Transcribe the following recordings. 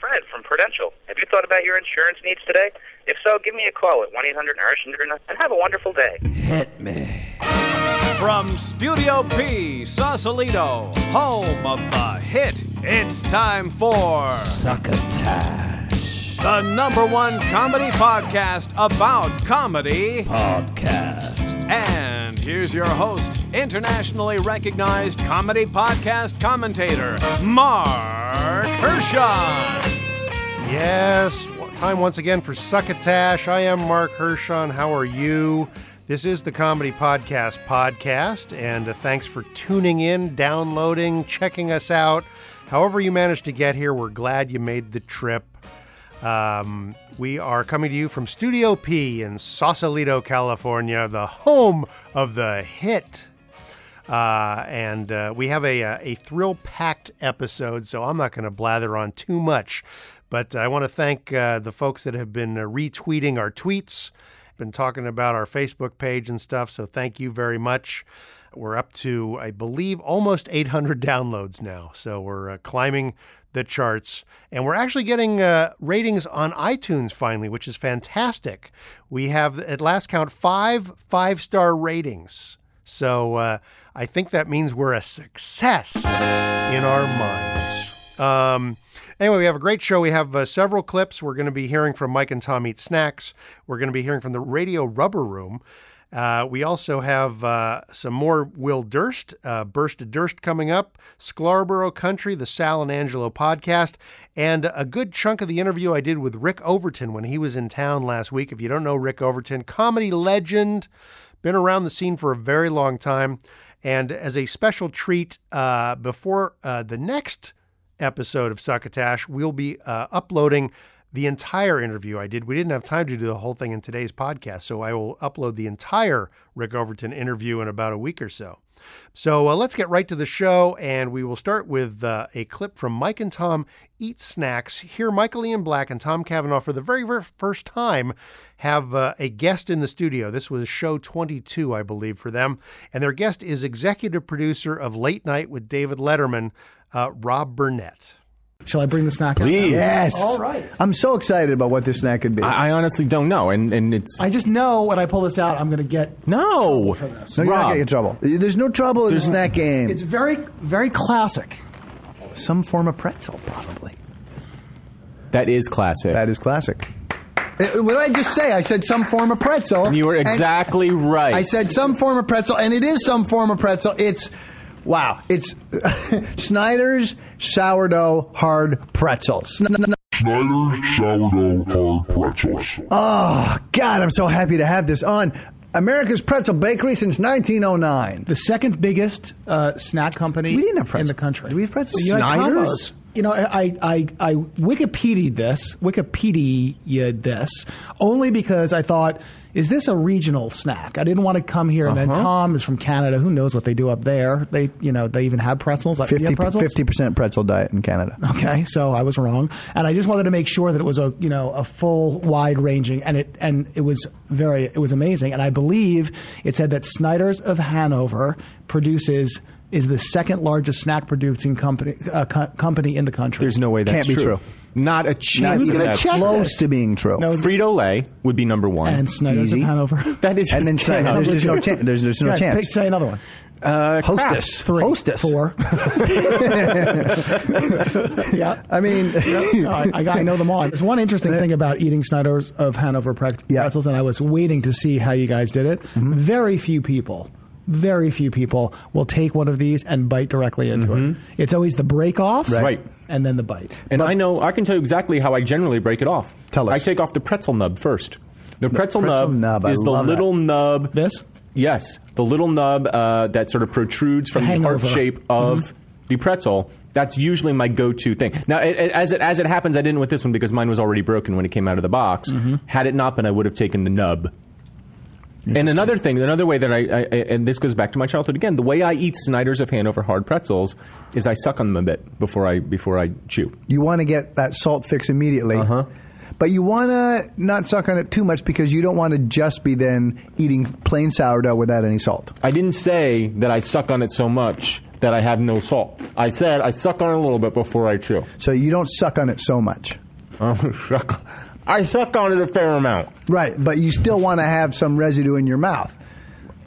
Fred from Prudential. Have you thought about your insurance needs today? If so, give me a call at 1 800 Nourish and have a wonderful day. Hit me. From Studio P, Sausalito, home of the hit, it's time for Succotash. the number one comedy podcast about comedy. Podcast. And here's your host, internationally recognized comedy podcast commentator, Mark Hershon. Yes, time once again for Succotash. I am Mark Hershon. How are you? This is the Comedy Podcast podcast, and uh, thanks for tuning in, downloading, checking us out. However, you managed to get here, we're glad you made the trip. Um, we are coming to you from Studio P in Sausalito, California, the home of the hit uh, and uh, we have a, a thrill packed episode, so I'm not going to blather on too much. But I want to thank uh, the folks that have been uh, retweeting our tweets, been talking about our Facebook page and stuff. So thank you very much. We're up to, I believe, almost 800 downloads now. So we're uh, climbing the charts. And we're actually getting uh, ratings on iTunes finally, which is fantastic. We have, at last count, five five star ratings. So uh, I think that means we're a success in our minds. Um, anyway, we have a great show. We have uh, several clips. We're going to be hearing from Mike and Tom Eat Snacks. We're going to be hearing from the Radio Rubber Room. Uh, we also have uh, some more Will Durst, uh, Burst of Durst coming up, Scarborough Country, the Sal and Angelo podcast, and a good chunk of the interview I did with Rick Overton when he was in town last week. If you don't know Rick Overton, comedy legend, been around the scene for a very long time. And as a special treat, uh, before uh, the next episode of Succotash, we'll be uh, uploading the entire interview I did. We didn't have time to do the whole thing in today's podcast, so I will upload the entire Rick Overton interview in about a week or so. So uh, let's get right to the show, and we will start with uh, a clip from Mike and Tom Eat Snacks. Here, Michael Ian Black and Tom Cavanagh, for the very, very first time, have uh, a guest in the studio. This was show 22, I believe, for them. And their guest is executive producer of Late Night with David Letterman, uh, Rob Burnett. Shall I bring the snack Please. out? Yes. All right. I'm so excited about what this snack could be. I, I honestly don't know, and and it's I just know when I pull this out, I'm going to get. no. for this. no, you're not Rob. getting in trouble. There's no trouble in the snack game. It's very, very classic. some form of pretzel, probably. That is classic. That is classic. Uh, What did I just say? I said some form of pretzel. And you were and exactly right. I said some form of pretzel, and it is some form of pretzel. It's wow. It's Snyder's sourdough hard pretzels. Schneider's sourdough hard pretzels. Oh God, I'm so happy to have this on. America's Pretzel Bakery since 1909. The second biggest uh, snack company We didn't have in the country. Did we have pretzels? You Snyder's? You know, I, I, I Wikipedia'd this, Wikipedia this, only because I thought, is this a regional snack? I didn't want to come here, and Uh-huh. then Tom is from Canada. Who knows what they do up there? They, you know, they even have pretzels. Like, you have 50 pretzels? percent pretzel diet in Canada. Okay, so I was wrong, and I just wanted to make sure that it was a you know a full, wide ranging, and it and it was very it was amazing, and I believe it said that Snyder's of Hanover produces is the second largest snack producing company uh, co- company in the country. There's no way that's Can't be true. Not a chance. Not even that's close to being true. No, Frito Lay would be number one. and Snyder's Easy. of Hanover. that is and then just say, there's, there's no chance. There's, there's no Right, chance. pick- say another one. uh, Hostess. Three, Hostess. four. yeah. I mean, No, I, I, got, I know them all. There's one interesting thing about eating Snyder's of Hanover pre- Yeah. pretzels, and I was waiting to see how you guys did it. Very few people, very few people will take one of these and bite directly into it. Mm-hmm. It's always the break off, Right. and then the bite. And I know I can tell you exactly how I generally break it off. Tell us. I take off the pretzel nub first. The pretzel, pretzel nub, nub, is the love that. little nub. This? Yes, the little nub uh, that sort of protrudes from the, heart shape of mm-hmm. the pretzel. That's usually my go-to thing. Now, it, it- as it as it happens, I didn't with this one because mine was already broken when it came out of the box. Mm-hmm. Had it not been, I would have taken the nub. And another thing, another way that I, I, and this goes back to my childhood again. The way I eat Snyder's of Hanover hard pretzels is I suck on them a bit before I before I chew. you want to get that salt fix immediately. Uh-huh. But you want to not suck on it too much because you don't want to just be then eating plain sourdough without any salt. I didn't say that I suck on it so much that I have no salt. I said I suck on it a little bit before I chew. So you don't suck on it so much. I suck on it a fair amount. Right, but you still want to have some residue in your mouth.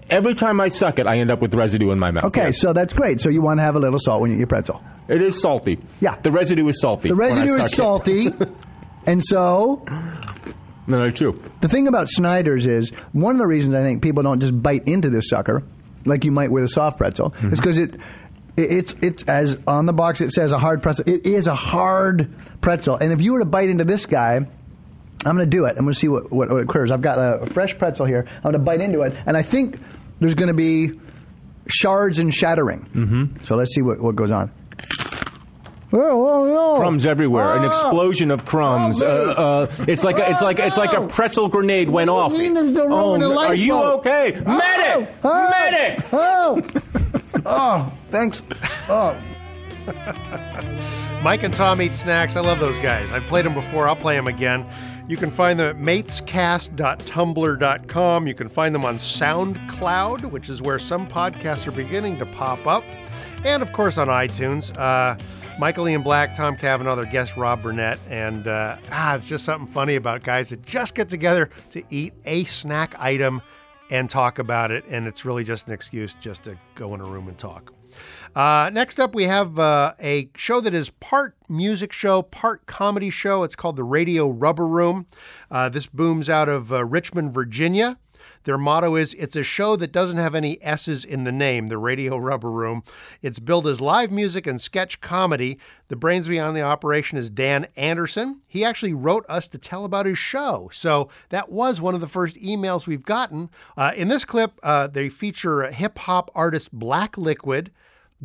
Every time I suck it, I end up with residue in my mouth. Okay, Yes. so that's great. So you want to have a little salt when you eat your pretzel. it is salty. Yeah. the residue is salty. The residue is salty, and so Then I chew. the thing about Snyder's is one of the reasons I think people don't just bite into this sucker like you might with a soft pretzel Mm-hmm. is because it. it- It's it's as on the box it says a hard pretzel. It is a hard pretzel, and if you were to bite into this guy, I'm going to do it. I'm going to see what, what, what occurs. I've got a, fresh pretzel here. I'm going to bite into it, and I think there's going to be shards and shattering. Mm-hmm. So let's see what, what goes on. Oh, oh, no. Crumbs everywhere. An Ah. explosion of crumbs. Oh, Uh, uh, it's like a, it's like it's like a pretzel grenade went off. do you mean there's no room in the Oh, are you okay? Medic! Oh. Medic! Oh, oh, thanks. Oh, Mike and Tom eat snacks. I love those guys. I've played them before. I'll play them again. You can find them at matescast.tumblr.com. You can find them on SoundCloud, which is where some podcasts are beginning to pop up. And of course on iTunes. Uh, Michael Ian Black, Tom Cavanagh, their guest Rob Burnett. And uh, ah, it's just something funny about guys that just get together to eat a snack item and talk about it. And it's really just an excuse just to go in a room and talk. Uh, next up, we have uh, a show that is part music show, part comedy show. It's called the Radio Rubber Room. Uh, this booms out of uh, Richmond, Virginia. Their motto is It's a show that doesn't have any S's in the name, the Radio Rubber Room. It's billed as live music and sketch comedy. The brains behind the operation is Dan Anderson. He actually wrote us to tell about his show. So that was one of the first emails we've gotten. Uh, in this clip, uh, they feature hip hop artist Black Liquid.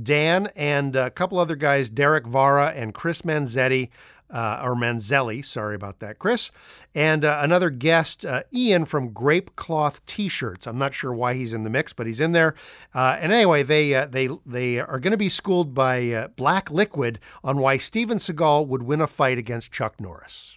Dan and a couple other guys, Derek Vara and Chris Manzetti, uh, or Manzelli, sorry about that, Chris, and uh, another guest, uh, Ian from Grape Cloth T-shirts. I'm not sure why he's in the mix, but he's in there. Uh, and anyway, they uh, they they are going to be schooled by uh, Black Liquid on why Steven Seagal would win a fight against Chuck Norris.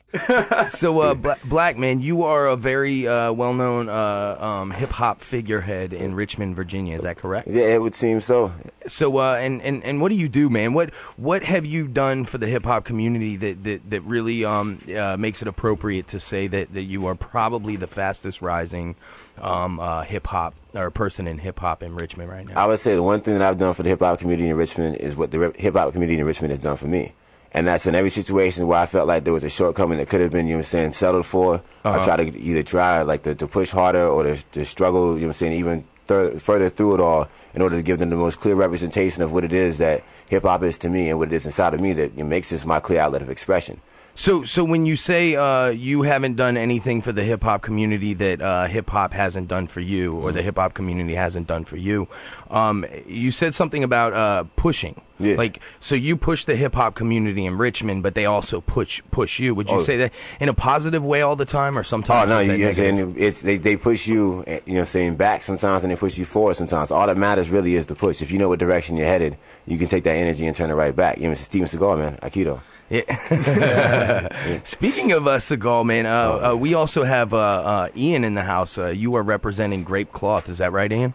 So, uh, Bla- Black man, you are a very uh, well-known uh, um, hip hop figurehead in Richmond, Virginia. Is that correct? Yeah, it would seem so. So, uh, and, and and what do you do, man? What what have you done for the hip hop community that that, that really um, uh, makes it appropriate to say that, that you are probably the fastest rising um, uh, hip hop or person in hip hop in Richmond right now? I would say the one thing that I've done for the hip hop community in Richmond is what the hip hop community in Richmond has done for me. And that's in every situation where I felt like there was a shortcoming that could have been, you know what I'm saying, settled for. I uh-huh. try to either try like to, to push harder or to, to struggle, you know what I'm saying, even thir- further through it all in order to give them the most clear representation of what it is that hip hop is to me and what it is inside of me that makes this my clear outlet of expression. So, so when you say uh, you haven't done anything for the hip hop community that uh, hip hop hasn't done for you, or Mm-hmm. the hip hop community hasn't done for you, um, you said something about uh, pushing. Yeah. Like, so you push the hip hop community in Richmond, but they also push push you. Would you Oh. say that in a positive way all the time, or sometimes? Oh no, you that know what I'm negative? saying? It's they, they push you, eh, you know, saying back sometimes, and they push you forward sometimes. All that matters really is the push. If you know what direction you're headed, you can take that energy and turn it right back. You know, it's Steven Seagal, man, Aikido. Yeah. Speaking of uh, Seagal, man, uh, Oh, uh, we also have uh, uh, Ian in the house. Uh, you are representing Grape Cloth. Is that right, Ian?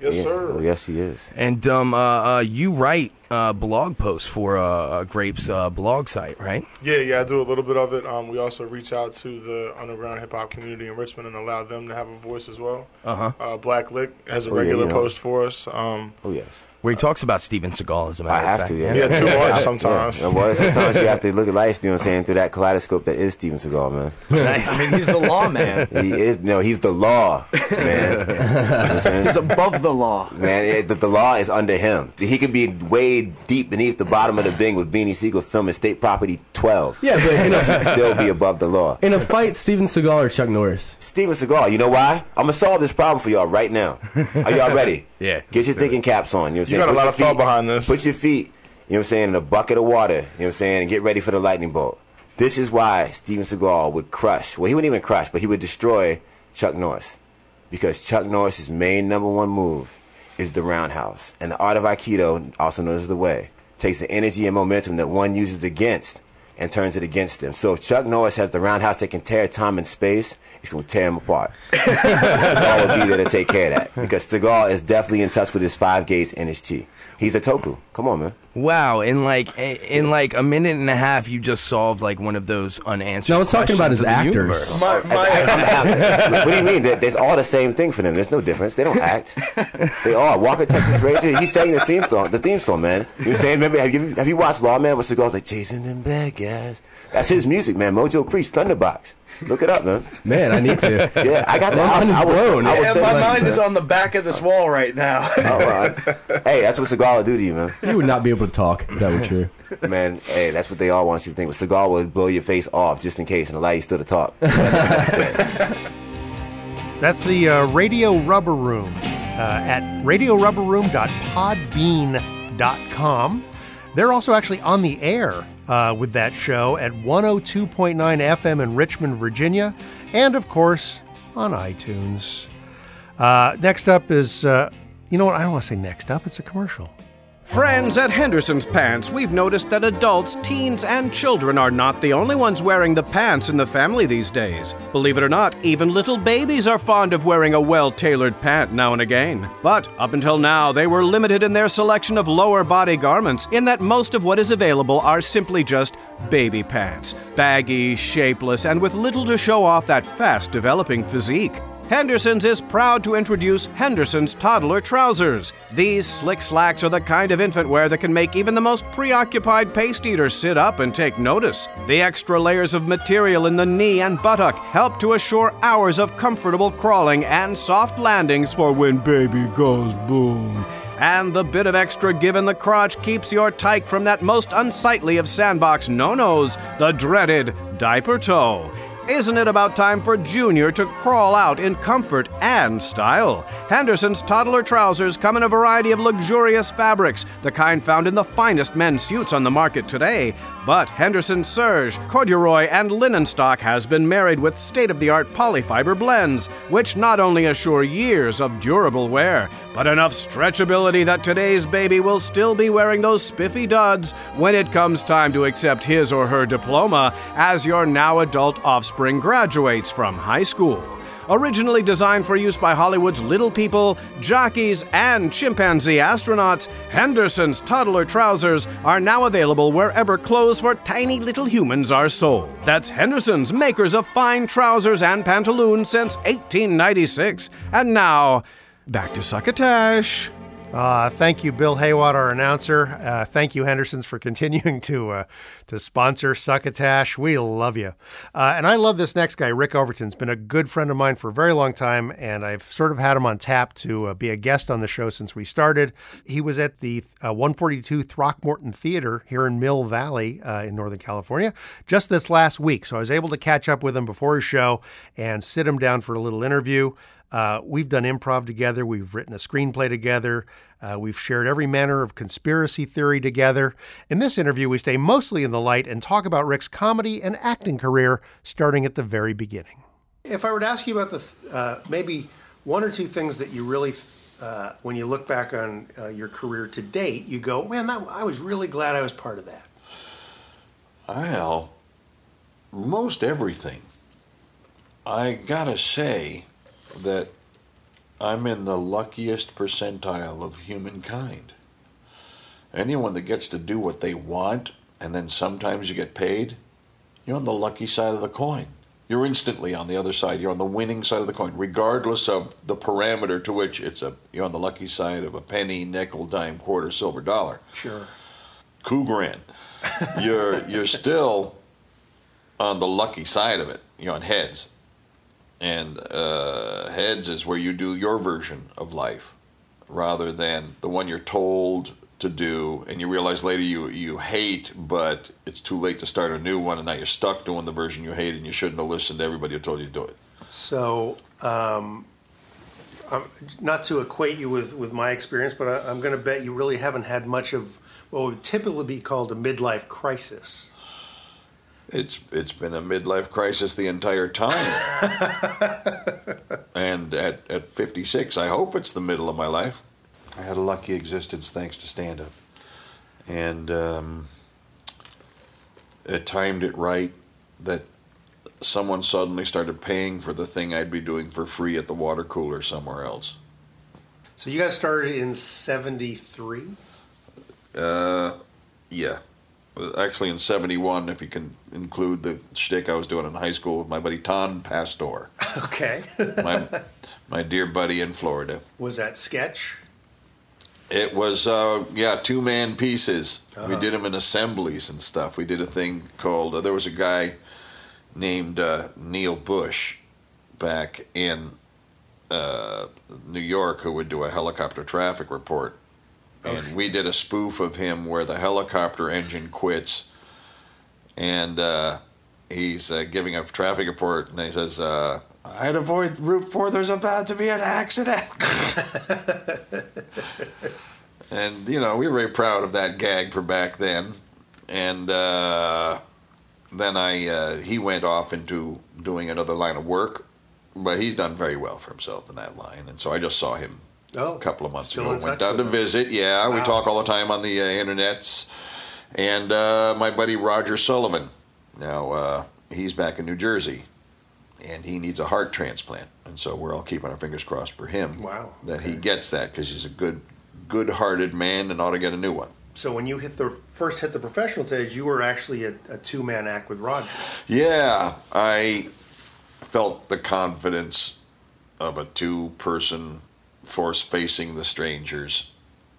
Yes, Yeah. sir. Oh, yes, he is. And um, uh, uh, you write uh, blog posts for uh, uh, Grape's uh, blog site, right? Yeah, yeah, I do a little bit of it. Um, we also reach out to the underground hip hop community in Richmond and allow them to have a voice as well. Uh-huh. Uh, Black Lick has a Oh, regular you know. post for us. Um, Oh yes. Where he talks about Steven Seagal, as a matter of time. I of have fact. to, yeah. Yeah, too much sometimes. Yeah. Well, sometimes you have to look at life, you know what I'm saying, through that kaleidoscope that is Steven Seagal, man. I mean, he's the law man. He is, no, he's the law, man. You know what I'm saying? He's above the law. Man, it, the, the law is under him. He could be way deep beneath the bottom of the Bing with Beanie Sigel filming State Property 12. Yeah, but in He'd still be above the law. in a fight, Steven Seagal or Chuck Norris? Steven Seagal, you know why? I'm gonna solve this problem for y'all right now. Are y'all ready? Yeah, Get your thinking caps on. You know what I'm You saying? got a lot of thought behind this. Put your feet, you know what I'm saying, in a bucket of water, you know what I'm saying, and get ready for the lightning bolt. This is why Steven Seagal would crush, well, he wouldn't even crush, but he would destroy Chuck Norris. Because Chuck Norris's main number one move is the roundhouse. And the art of Aikido, also known as the way, takes the energy and momentum that one uses against and turns it against them. So if Chuck Norris has the roundhouse that can tear time and space, it's going to tear him apart. Seagal will be there to take care of that. Because Seagal is definitely in touch with his five gates and his chi. He's a toku. Come on, man. Wow, in like in like a minute and a half, you just solved like one of those unanswered. No, I was talking about his actors. universe. My, my, what do you mean? They- There's all the same thing for them. There's no difference. They don't act. They are. Walker Texas Ranger. He sang the theme song. The theme song, man. You know what I'm saying? Remember? Have you have you watched Lawman with Seagal's like chasing them bad guys? That's his music, man. Mojo Priest, Thunderbox. Look it up, man. Man, I need to. Yeah, I got that. My mind is I, I was- blown. I was Yeah, my that- mind is on the back of this wall right now. Oh, hey, that's what Seagal will do to you, man. You would not be able to talk if that were true. Man, hey, that's what they all want you to think. But Seagal will blow your face off just in case and allow you still to talk. That's what that's saying. That's the uh, Radio Rubber Room uh, at radiorubberroom.podbean.com. They're also actually on the air uh, with that show at 102.9 FM in Richmond, Virginia, and of course on iTunes. Uh, next up is, uh, you know what? I don't want to say next up, it's a commercial. Friends at Henderson's Pants, we've noticed that adults, teens, and children are not the only ones wearing the pants in the family these days. Believe it or not, even little babies are fond of wearing a well tailored pant now and again. But up until now, they were limited in their selection of lower body garments, in that most of what is available are simply just baby pants baggy, shapeless, and with little to show off that fast developing physique. Henderson's is proud to introduce Henderson's toddler trousers. These slick slacks are the kind of infant wear that can make even the most preoccupied paste eater sit up and take notice. The extra layers of material in the knee and buttock help to assure hours of comfortable crawling and soft landings for when baby goes boom. And the bit of extra given the crotch keeps your tyke from that most unsightly of sandbox no nos, the dreaded diaper toe. Isn't it about time for Junior to crawl out in comfort and style? Henderson's toddler trousers come in a variety of luxurious fabrics, the kind found in the finest men's suits on the market today. But Henderson serge, corduroy, and linen stock has been married with state of the art polyfiber blends, which not only assure years of durable wear, but enough stretchability that today's baby will still be wearing those spiffy duds when it comes time to accept his or her diploma as your now adult offspring graduates from high school. Originally designed for use by Hollywood's little people, jockeys, and chimpanzee astronauts, Henderson's toddler trousers are now available wherever clothes for tiny little humans are sold. That's Henderson's, makers of fine trousers and pantaloons since 1896. And now, back to Succotash. Uh, thank you, Bill Hayward, our announcer. Uh, thank you, Henderson's, for continuing to uh, to sponsor Succotash. We love you. Uh, and I love this next guy, Rick Overton's been a good friend of mine for a very long time, and I've sort of had him on tap to uh, be a guest on the show since we started. He was at the uh, 142 Throckmorton Theater here in Mill Valley in Northern California just this last week. So I was able to catch up with him before his show and sit him down for a little interview. Uh, we've done improv together. We've written a screenplay together. Uh, we've shared every manner of conspiracy theory together. In this interview, we stay mostly in the light and talk about Rick's comedy and acting career starting at the very beginning. If I were to ask you about the uh, maybe one or two things that you really, uh, when you look back on uh, your career to date, you go, man, that, I was really glad I was part of that. Well, most everything. I gotta say that I'm in the luckiest percentile of humankind. Anyone that gets to do what they want and then sometimes you get paid, you're on the lucky side of the coin. You're instantly on the other side. You're on the winning side of the coin, regardless of the parameter to which it's a. You're on the lucky side of a penny, nickel, dime, quarter, silver, dollar. Sure. Coup grand. You're you're still on the lucky side of it. You're on heads, and uh, heads is where you do your version of life, rather than the one you're told to do, and you realize later you you hate, but it's too late to start a new one, and now you're stuck doing the version you hate, and you shouldn't have listened to everybody who told you to do it. So, um, not to equate you with, with my experience, but I, I'm going to bet you really haven't had much of what would typically be called a midlife crisis. It's it's been a midlife crisis the entire time. and at, at 56, I hope it's the middle of my life. I had a lucky existence thanks to stand up. And um, it timed it right that someone suddenly started paying for the thing I'd be doing for free at the water cooler somewhere else. So you guys started in '73. Uh, yeah. Actually, in '71, if you can include the shtick I was doing in high school with my buddy Ton Pastor, Okay. my my dear buddy in Florida. Was that sketch? It was, uh, yeah, two man pieces. We Uh-huh. did them in assemblies and stuff. We did a thing called, uh, there was a guy named uh, Neil Bush back in uh, New York who would do a helicopter traffic report. And we did a spoof of him where the helicopter engine quits and uh, he's uh, giving a traffic report and he says, uh, I'd avoid Route 4, there's about to be an accident. and you know we were very proud of that gag for back then and uh, then i uh, he went off into doing another line of work but he's done very well for himself in that line and so i just saw him Oh, a couple of months ago. went down to visit. Yeah we talk all the time on the uh, internets. And uh, my buddy roger sullivan. Now uh, he's back in new jersey and he needs a heart transplant. And so we're all keeping our fingers crossed for him Wow, that he gets that because he's a good good-hearted man and ought to get a new one. So when you hit the first hit the professional stage, you were actually a, a two man act with Roger. yeah i felt the confidence of a two-person force facing the strangers.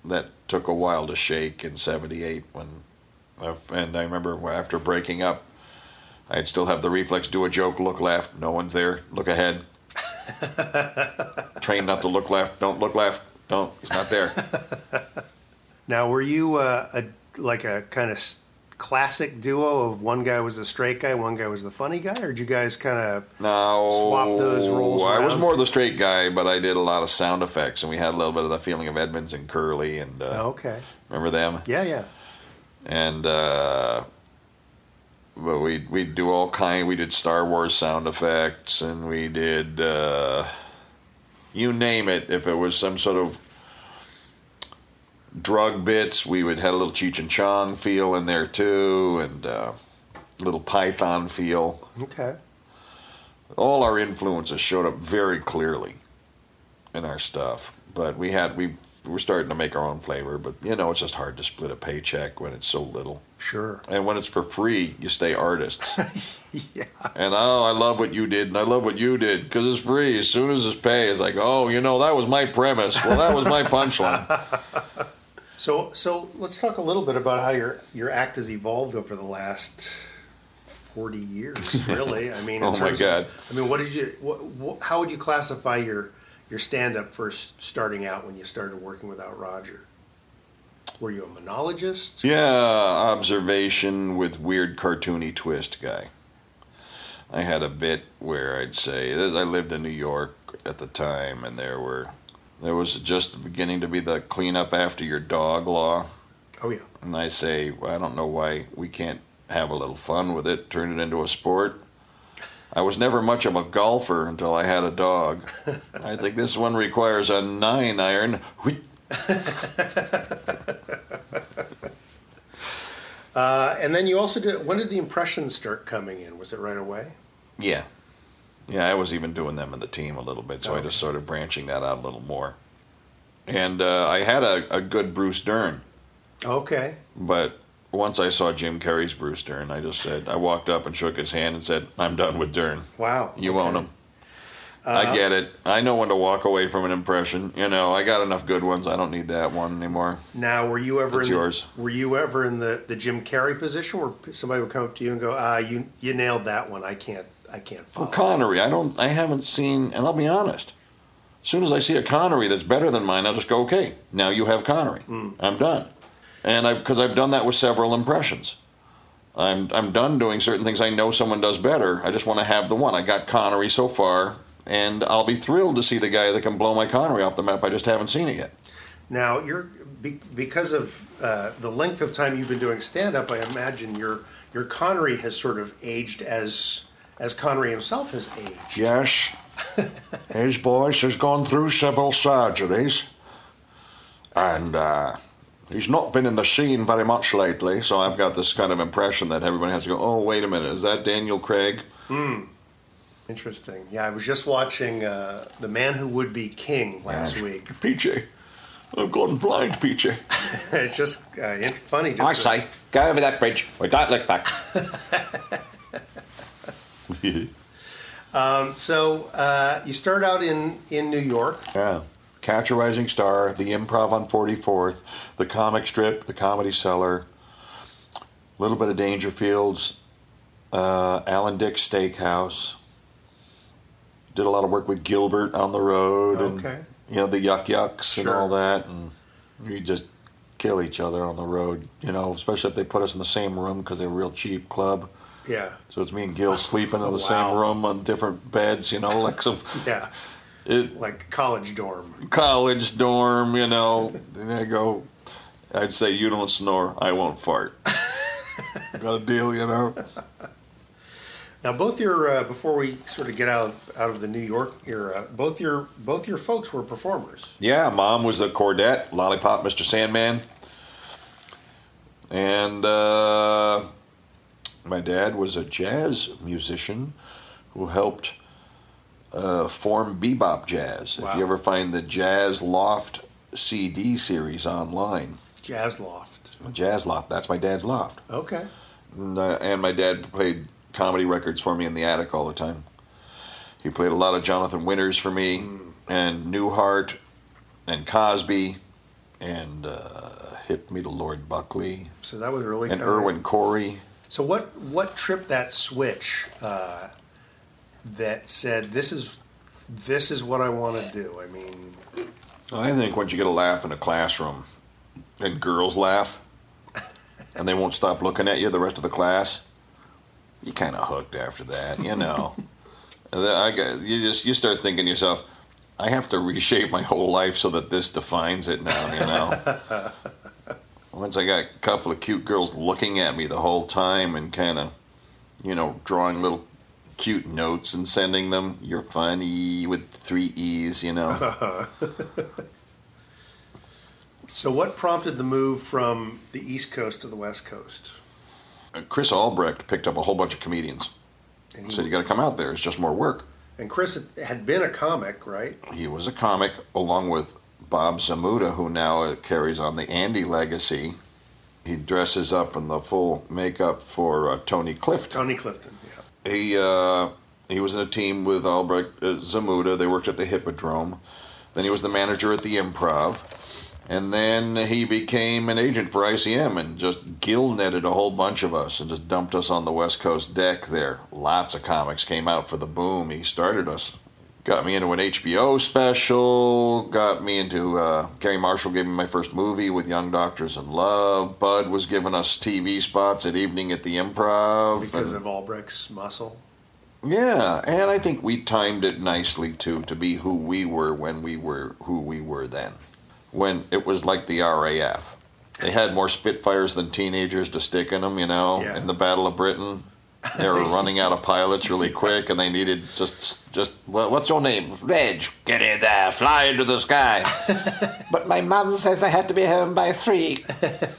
That took a while to shake in 78 when and i remember after breaking up i'd still have the reflex do a joke look left no one's there look ahead. Train not to look left don't look left don't he's not there. Now, were you uh, a like a kind of classic duo of one guy was the straight guy, one guy was the funny guy, or did you guys kind of No, swap those roles? I was more the straight guy, but I did a lot of sound effects, and we had a little bit of the feeling of Edmonds and Curly, and uh, Oh, okay. remember them? Yeah, yeah. And uh, but we we do all kind. We did Star Wars sound effects, and we did uh, you name it. If it was some sort of drug bits, we would had a little Cheech and Chong feel in there too, and uh, little Python feel Okay. all our influences showed up very clearly in our stuff. But we had we were starting to make our own flavor. But you know, it's just hard to split a paycheck when it's so little. Sure. And when it's for free, you stay artists. yeah. And oh, I love what you did, and I love what you did because it's free. As soon as it's pay, it's like, oh, you know, that was my premise. Well, that was my punchline. So, so let's talk a little bit about how your your act has evolved over the last forty years. Really, I mean, in Oh, my God. Of, I mean, what did you? What, what, how would you classify your your stand up first starting out when you started working without Roger? Were you a monologist? Yeah, observation with weird cartoony twist guy. I had a bit where I'd say I lived in New York at the time, and there were there was just beginning to be the clean up after your dog law, Oh yeah. and I say well, I don't know why we can't have a little fun with it, turn it into a sport. I was never much of a golfer until I had a dog. I think this one requires a nine iron. Uh, and then you also did. When did the impressions start coming in? Was it right away? Yeah. Yeah, I was even doing them in the team a little bit, so I just started branching that out a little more. And uh, I had a, a good Bruce Dern, Okay. but once I saw Jim Carrey's Bruce Dern, I just said, I walked up and shook his hand and said, I'm done with Dern. Wow. You own him. Uh, I get it. I know when to walk away from an impression. You know, I got enough good ones. I don't need that one anymore. Now, were you ever It's in the, yours. Were you ever in the, the Jim Carrey position where somebody would come up to you and go, "Ah, you you nailed that one. I can't I can't follow." Well, Connery, I don't, I haven't seen, and I'll be honest. As soon as I see a Connery that's better than mine, I'll just go, okay, now you have Connery. I'm done, and I because I've done that with several impressions. I'm I'm done doing certain things I know someone does better. I just want to have the one. I got Connery so far, and I'll be thrilled to see the guy that can blow my Connery off the map. I just haven't seen it yet. Now, you're be, because of uh, the length of time you've been doing stand up. I imagine your your Connery has sort of aged as as Connery himself has aged. Yes, his voice has gone through several surgeries, and uh, he's not been in the scene very much lately. So I've got this kind of impression that everybody has to go, "Oh, wait a minute, is that Daniel Craig?" Hmm. Interesting. Yeah, I was just watching uh, The Man Who Would Be King last Yeah. week. PJ. I've gone blind, Peachy. it's just uh, funny. Just I to- say, go over that bridge. We don't look back. Um, so uh, you start out in in New York. Yeah. Catch a Rising Star, the Improv on 44th, the Comic Strip, the Comedy Cellar, a little bit of Dangerfields, uh, Alan Dick's Steakhouse. Did a lot of work with Gilbert on the road, Okay. and you know the Yuk Yuks and all that, and we just kill each other on the road. You know, especially if they put us in the same room because they're a real cheap club. Yeah. So it's me and Gil sleeping in the same room on different beds. You know, like some Yeah. it, like college dorm. college dorm, you know. And I go, I'd say, you don't snore, I won't fart. Got a deal, you know. Now, both your uh, before we sort of get out of, out of the New York era, both your both your folks were performers. Yeah, mom was a Chordette, Lollipop, Mr. Sandman. And uh, my dad was a jazz musician who helped uh, form bebop jazz. If you ever find the Jazz Loft CD series online, Jazz loft. Jazz Loft, that's my dad's loft. Okay. And, uh, and my dad played comedy records for me in the attic all the time. He played a lot of Jonathan Winters for me, and Newhart, and Cosby, and uh, hipped me to Lord Buckley, So that was really and Irwin Corey. So what what tripped that switch uh, that said this is this is what I want to do? I mean, I think once you get a laugh in a classroom, and girls laugh, and they won't stop looking at you the rest of the class, you kind of hooked after that, you know. I got, you just you start thinking to yourself, I have to reshape my whole life so that this defines it now, you know. Once I got a couple of cute girls looking at me the whole time and kind of, you know, drawing little cute notes and sending them, you're funny with three E's, you know. so what prompted the move from the East Coast to the West Coast? Uh, Chris Albrecht picked up a whole bunch of comedians. And he- Said you got to come out there. It's just more work. And Chris had been a comic, right? He was a comic along with Bob Zmuda, who now carries on the Andy legacy. He dresses up in the full makeup for uh, Tony Clifton. Tony Clifton. Yeah. He uh, he was in a team with Albrecht uh, Zmuda. They worked at the Hippodrome. Then he was the manager at the Improv. And then he became an agent for ICM and just gill netted a whole bunch of us and just dumped us on the West Coast deck there. Lots of comics came out for the boom. He started us. Got me into an HBO special. Got me into. Uh, Garry Marshall gave me my first movie with Young Doctors in Love. Budd was giving us TV spots at Evening at the Improv. Because and- of Albrecht's muscle. yeah, and I think we timed it nicely too to be who we were when we were who we were then. When it was like the RAF. They had more Spitfires than teenagers to stick in them, you know, Yeah. in the Battle of Britain. They were running out of pilots really quick, and they needed just, just what- what's your name? Reg, get in there, fly into the sky. but my mum says I had to be home by three.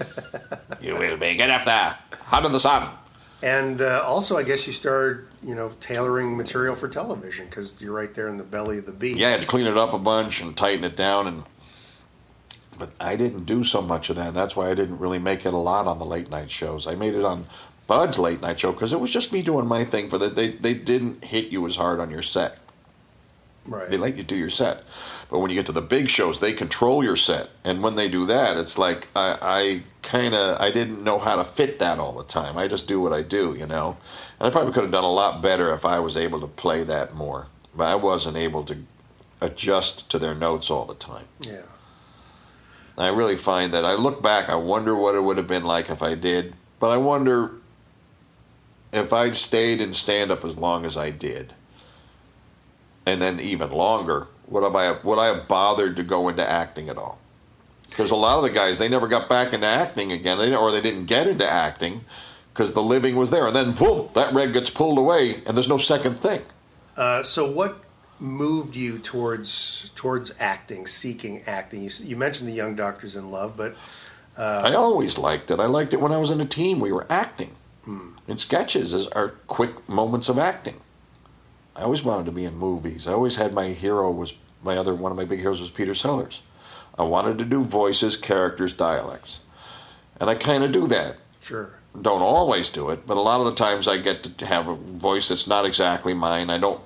you will be. Get up there. Hot in the sun. And uh, also, I guess you started, you know, tailoring material for television because you're right there in the belly of the beast. Yeah, I had to clean it up a bunch and tighten it down, and but I didn't do so much of that. That's why I didn't really make it a lot on the late night shows. I made it on Budd's late night show because it was just me doing my thing. For that, they they didn't hit you as hard on your set. Right. They let you do your set, but when you get to the big shows, they control your set. And when they do that, it's like I, I kind of I didn't know how to fit that all the time. I just do what I do, you know. And I probably could have done a lot better if I was able to play that more. But I wasn't able to adjust to their notes all the time. Yeah. I really find that I look back, I wonder what it would have been like if I did. But I wonder if I'd stayed in stand up as long as I did, and then even longer, would I have I would I have bothered to go into acting at all? Because a lot of the guys they never got back into acting again, they, or they didn't get into acting because the living was there, and then boom, that reg gets pulled away, and there's no second thing. Uh, so what moved you towards towards acting, seeking acting? You, you mentioned the Young Doctors in Love, but uh, I always liked it. I liked it when I was in a team. We were acting. And sketches is, are quick moments of acting. I always wanted to be in movies. I always had my hero was my other one of my big heroes was Peter Sellers. I wanted to do voices, characters, dialects. And I kind of do that. Sure. Don't always do it, but a lot of the times I get to have a voice that's not exactly mine. I don't.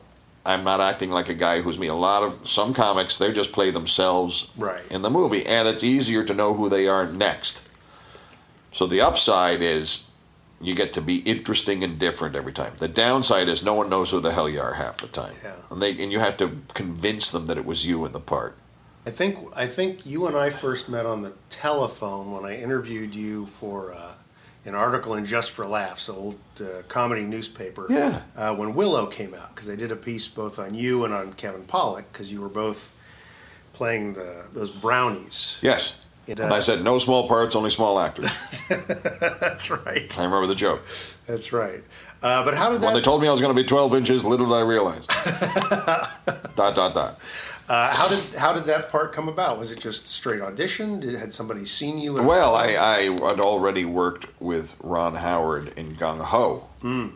I'm not acting like a guy who's me. A lot of some comics they just play themselves Right. in the movie, and it's easier to know who they are next. So the upside is you get to be interesting and different every time. The downside is no one knows who the hell you are half the time, Yeah. and they and you have to convince them that it was you in the part. I think I think you and I first met on the telephone when I interviewed you for uh, an article in Just for Laughs, old uh, comedy newspaper. Yeah. Uh, when Willow came out, because they did a piece both on you and on Kevin Pollak, because you were both playing the those brownies. Yes. It, and uh, I said no small parts, only small actors. That's right. I remember the joke. That's right. Uh, but how did When that? they told me I was going to be 12 inches, little did I realize. dot dot dot. uh, how did how did that part come about? Was it just straight audition? Did had somebody seen you? Well, I, I had already worked with Ron Howard in Gung Ho, Mm.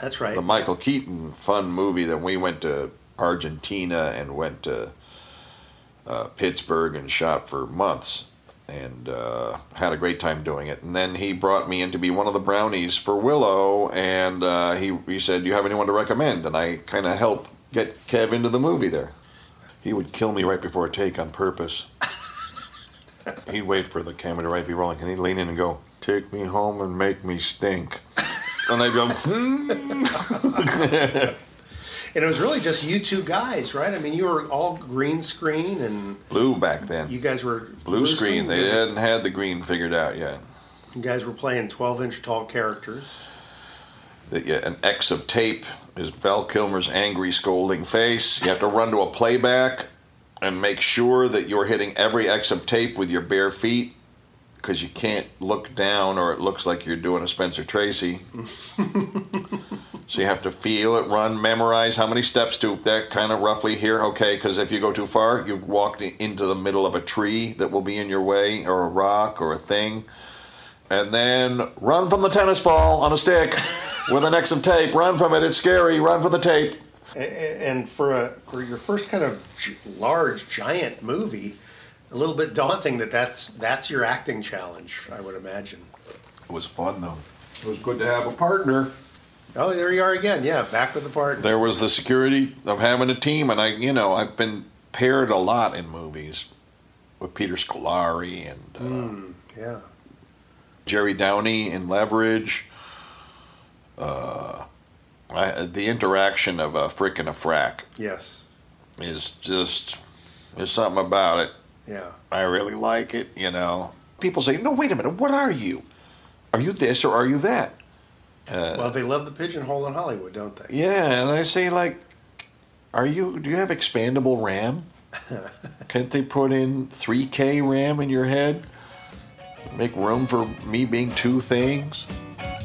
That's right. the Michael Keaton fun movie that we went to Argentina and went to uh, Pittsburgh and shot for months and uh, had a great time doing it. And then he brought me in to be one of the brownies for Willow, and uh, he, he said, Do you have anyone to recommend? And I kind of helped get Kev into the movie there. He would kill me right before a take on purpose. he'd wait for the camera to right be rolling, and he'd lean in and go, Take me home and make me stink. And I'd go, and it was really just you two guys, right? I mean, you were all green screen, and blue back then. you guys were Blue screen. They hadn't had the green figured out yet. You guys were playing twelve-inch tall characters. that yeah, an X of tape is Val Kilmer's angry, scolding face. You have to run to a playback and make sure that you're hitting every X of tape with your bare feet because you can't look down or it looks like you're doing a Spencer Tracy. so you have to feel it, run, memorize how many steps to that kind of roughly here. Okay, because if you go too far, you've walked into the middle of a tree that will be in your way or a rock or a thing and then run from the tennis ball on a stick with an X of tape. Run from it. It's scary. Run for the tape. A- a- And for a for your first kind of large, giant movie, a little bit daunting that that's that's your acting challenge. I would imagine. It was fun though. It was good to have a partner. Oh, there you are again. Yeah, back with the partner. There was the security of having a team, and I, you know, I've been paired a lot in movies with Peter Scolari and uh, Mm, yeah. Jerry Downey in Leverage. Uh, I, the interaction of a frick and a frack Yes. is just there's something about it. Yeah. I really like it, you know. People say, "No, wait a minute. What are you? Are you this or are you that?" Uh, Well, they love the pigeonhole in Hollywood, don't they? yeah, and I say, like, "Are you? Do you have expandable RAM? Can't they put in 3K RAM in your head? Make room for me being two things?"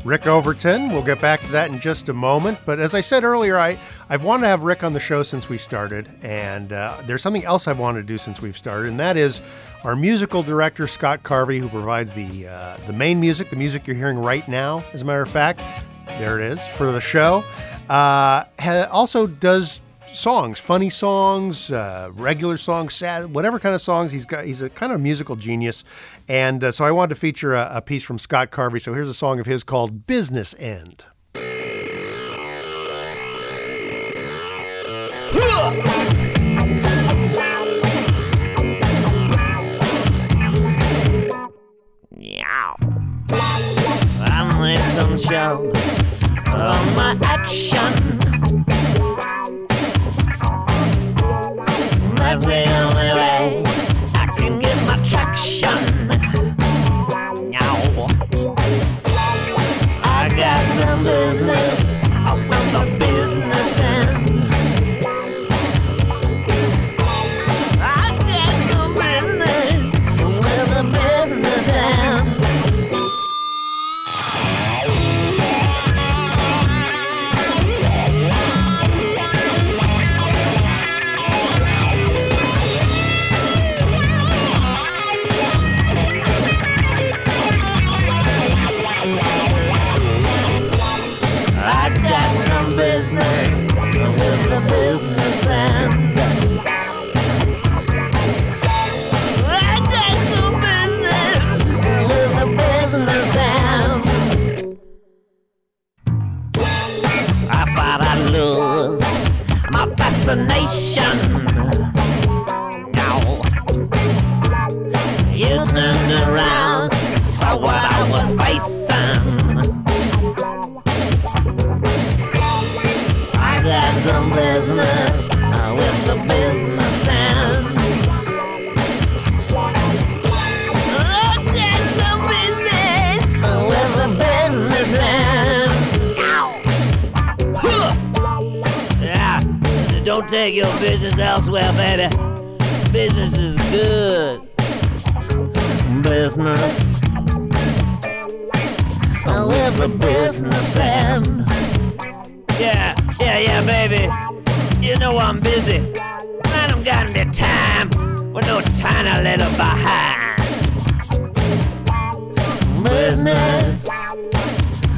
Rick Overton. We'll get back to that in just a moment. But as I said earlier, I, I've wanted to have Rick on the show since we started. And uh, there's something else I've wanted to do since we've started, and that is our musical director, Scott Carvey, who provides the, uh, the main music, the music you're hearing right now, as a matter of fact. There it is for the show. Uh, ha- also does songs, funny songs, uh, regular songs, sad, whatever kind of songs. He's got. He's a kind of musical genius, and uh, so I wanted to feature a, a piece from Scott Carvey. So here's a song of his called "Business End." Meow. I need some my action. Fascination. Take your business elsewhere, baby. Business is good. Business. Uh, with the business end. Yeah, yeah, yeah, baby. You know I'm busy. I don't got any time. With no tiny little behind. Business.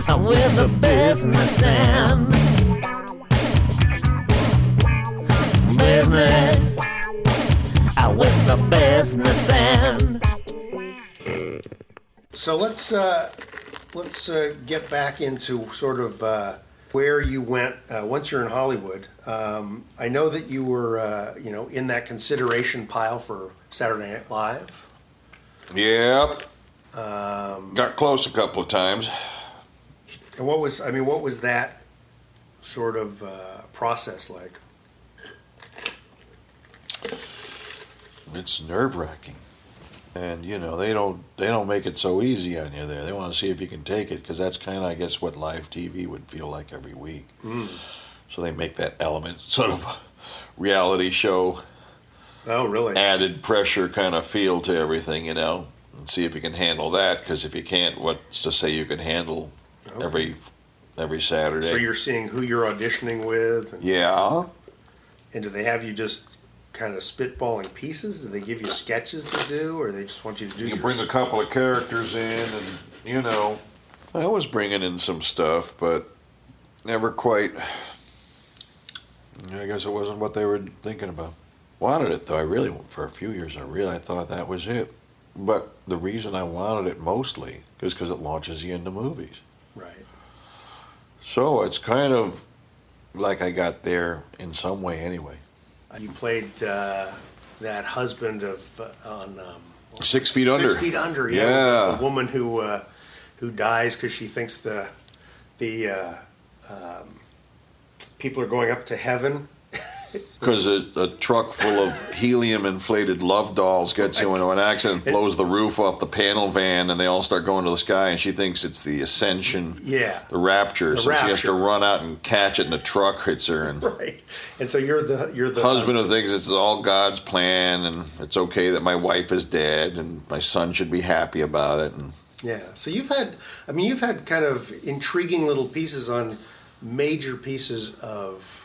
I'm With the business end. Business. With the business end. So let's uh, let's uh, get back into sort of uh, where you went uh, once you're in Hollywood. Um, I know that you were uh, you know in that consideration pile for Saturday Night Live. Yep. Um, Got close a couple of times. and what was I mean? What was that sort of uh, process like? It's nerve wracking, and you know they don't they don't make it so easy on you there. They want to see if you can take it because that's kind of I guess what live TV would feel like every week. Mm. So they make that element sort of reality show. Oh, really? Added pressure kind of feel to everything, you know, and see if you can handle that. Because if you can't, what's to say you can handle every every Saturday? So you're seeing who you're auditioning with, and, yeah. and do they have you just kind of spitballing pieces? Do they give you sketches to do, or they just want you to do? You your bring a couple of characters in, and you know, I was bringing in some stuff, but never quite. I guess it wasn't what they were thinking about. Wanted it though. I really, for a few years, I really I thought that was it. But the reason I wanted it mostly is because it launches you into movies. Right. So it's kind of like I got there in some way anyway. You played uh, that husband of uh, on um, Six Feet Under. Six feet under. Yeah. Yeah. A woman who uh, who dies because she thinks the the uh, um, people are going up to heaven. Because a, a truck full of helium inflated love dolls gets you into an accident, blows the roof off the panel van, and they all start going to the sky, and she thinks it's the ascension, Yeah. the rapture. The so she has to run out and catch it, and the truck hits her. And Right. And so you're the you're the husband who thinks it's all God's plan, and it's okay that my wife is dead, and my son should be happy about it. And Yeah. So you've had, I mean, you've had kind of intriguing little pieces on major pieces of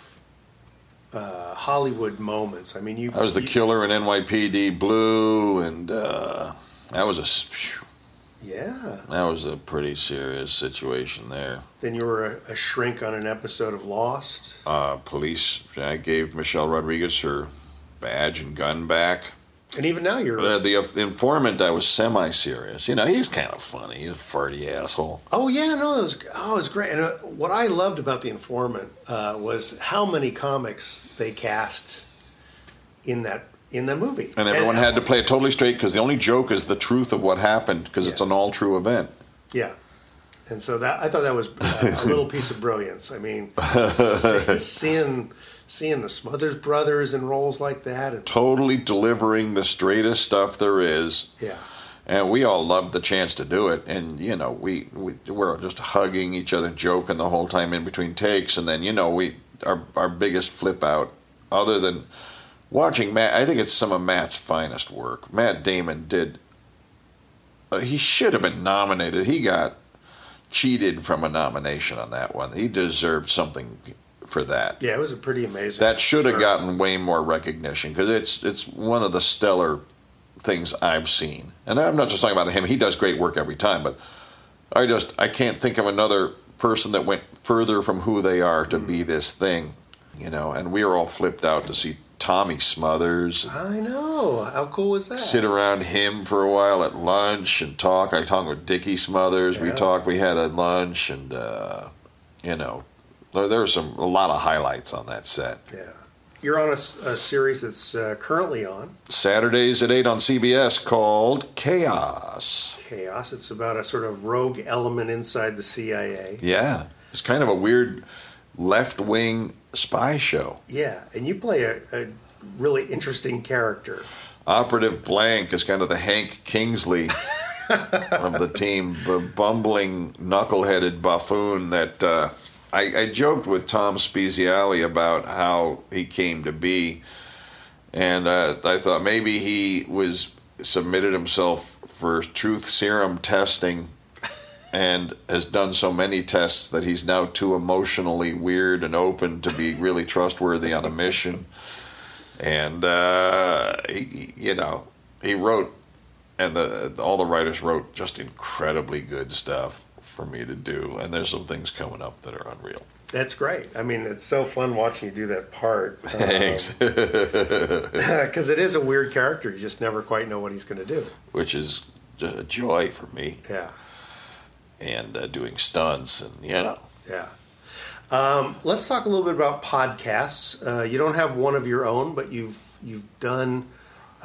uh, Hollywood moments. I mean, you. I was the you- killer in NYPD Blue, and uh, that was a. phew, Yeah. that was a pretty serious situation there. Then you were a, a shrink on an episode of Lost. uh, police. I gave Michelle Rodriguez her badge and gun back. And even now you're. Uh, the informant, I was semi-serious. You know, he's kind of funny. He's a farty asshole. Oh yeah, no, it was oh, it was great. And uh, what I loved about the informant uh, was how many comics they cast in that in the movie. And everyone had to play it totally straight because the only joke is the truth of what happened because it's an all true event. Yeah. And so that I thought that was uh, a little piece of brilliance. I mean, seeing seeing the Smothers Brothers in roles like that, and Totally delivering the straightest stuff there is. yeah, And we all loved the chance to do it. And, you know, we, we we're just hugging each other, joking the whole time in between takes. And then, you know, we our, our biggest flip out, other than watching Matt, I think it's some of Matt's finest work. Matt Damon did, uh, he should have been nominated. He got cheated from a nomination on that one. He deserved something for that. yeah, it was a pretty amazing. That should have gotten way more recognition because it's it's one of the stellar things I've seen. And I'm not just talking about him; he does great work every time. But I just I can't think of another person that went further from who they are to be this thing, you know. And we were all flipped out to see Tommy Smothers. I know. How cool was that? Sit around him for a while at lunch and talk. I talked with Dickie Smothers. We talked. We had a lunch, and uh, you know, there, there were some a lot of highlights on that set. Yeah. You're on a series that's uh, currently on Saturdays at 8 on CBS called Chaos. Chaos. It's about a sort of rogue element inside the CIA. Yeah. It's kind of a weird left wing spy show. Yeah, and you play a, a really interesting character. Operative Blank is kind of the Hank Kingsley of the team, the bumbling, knuckleheaded buffoon that uh, I, I joked with Tom Spezialy about how he came to be. And uh, I thought maybe he was submitted himself for truth serum testing and has done so many tests that he's now too emotionally weird and open to be really trustworthy on a mission. And uh, he- you know, he wrote, and the all the writers wrote just incredibly good stuff for me to do. And there's some things coming up that are unreal. That's great. I mean, it's so fun watching you do that part. Thanks. Because it is a weird character. You just never quite know what he's going to do. Which is a joy for me. Yeah. And uh, doing stunts and you know. Yeah. Um, let's talk a little bit about podcasts. Uh, you don't have one of your own, but you've you've done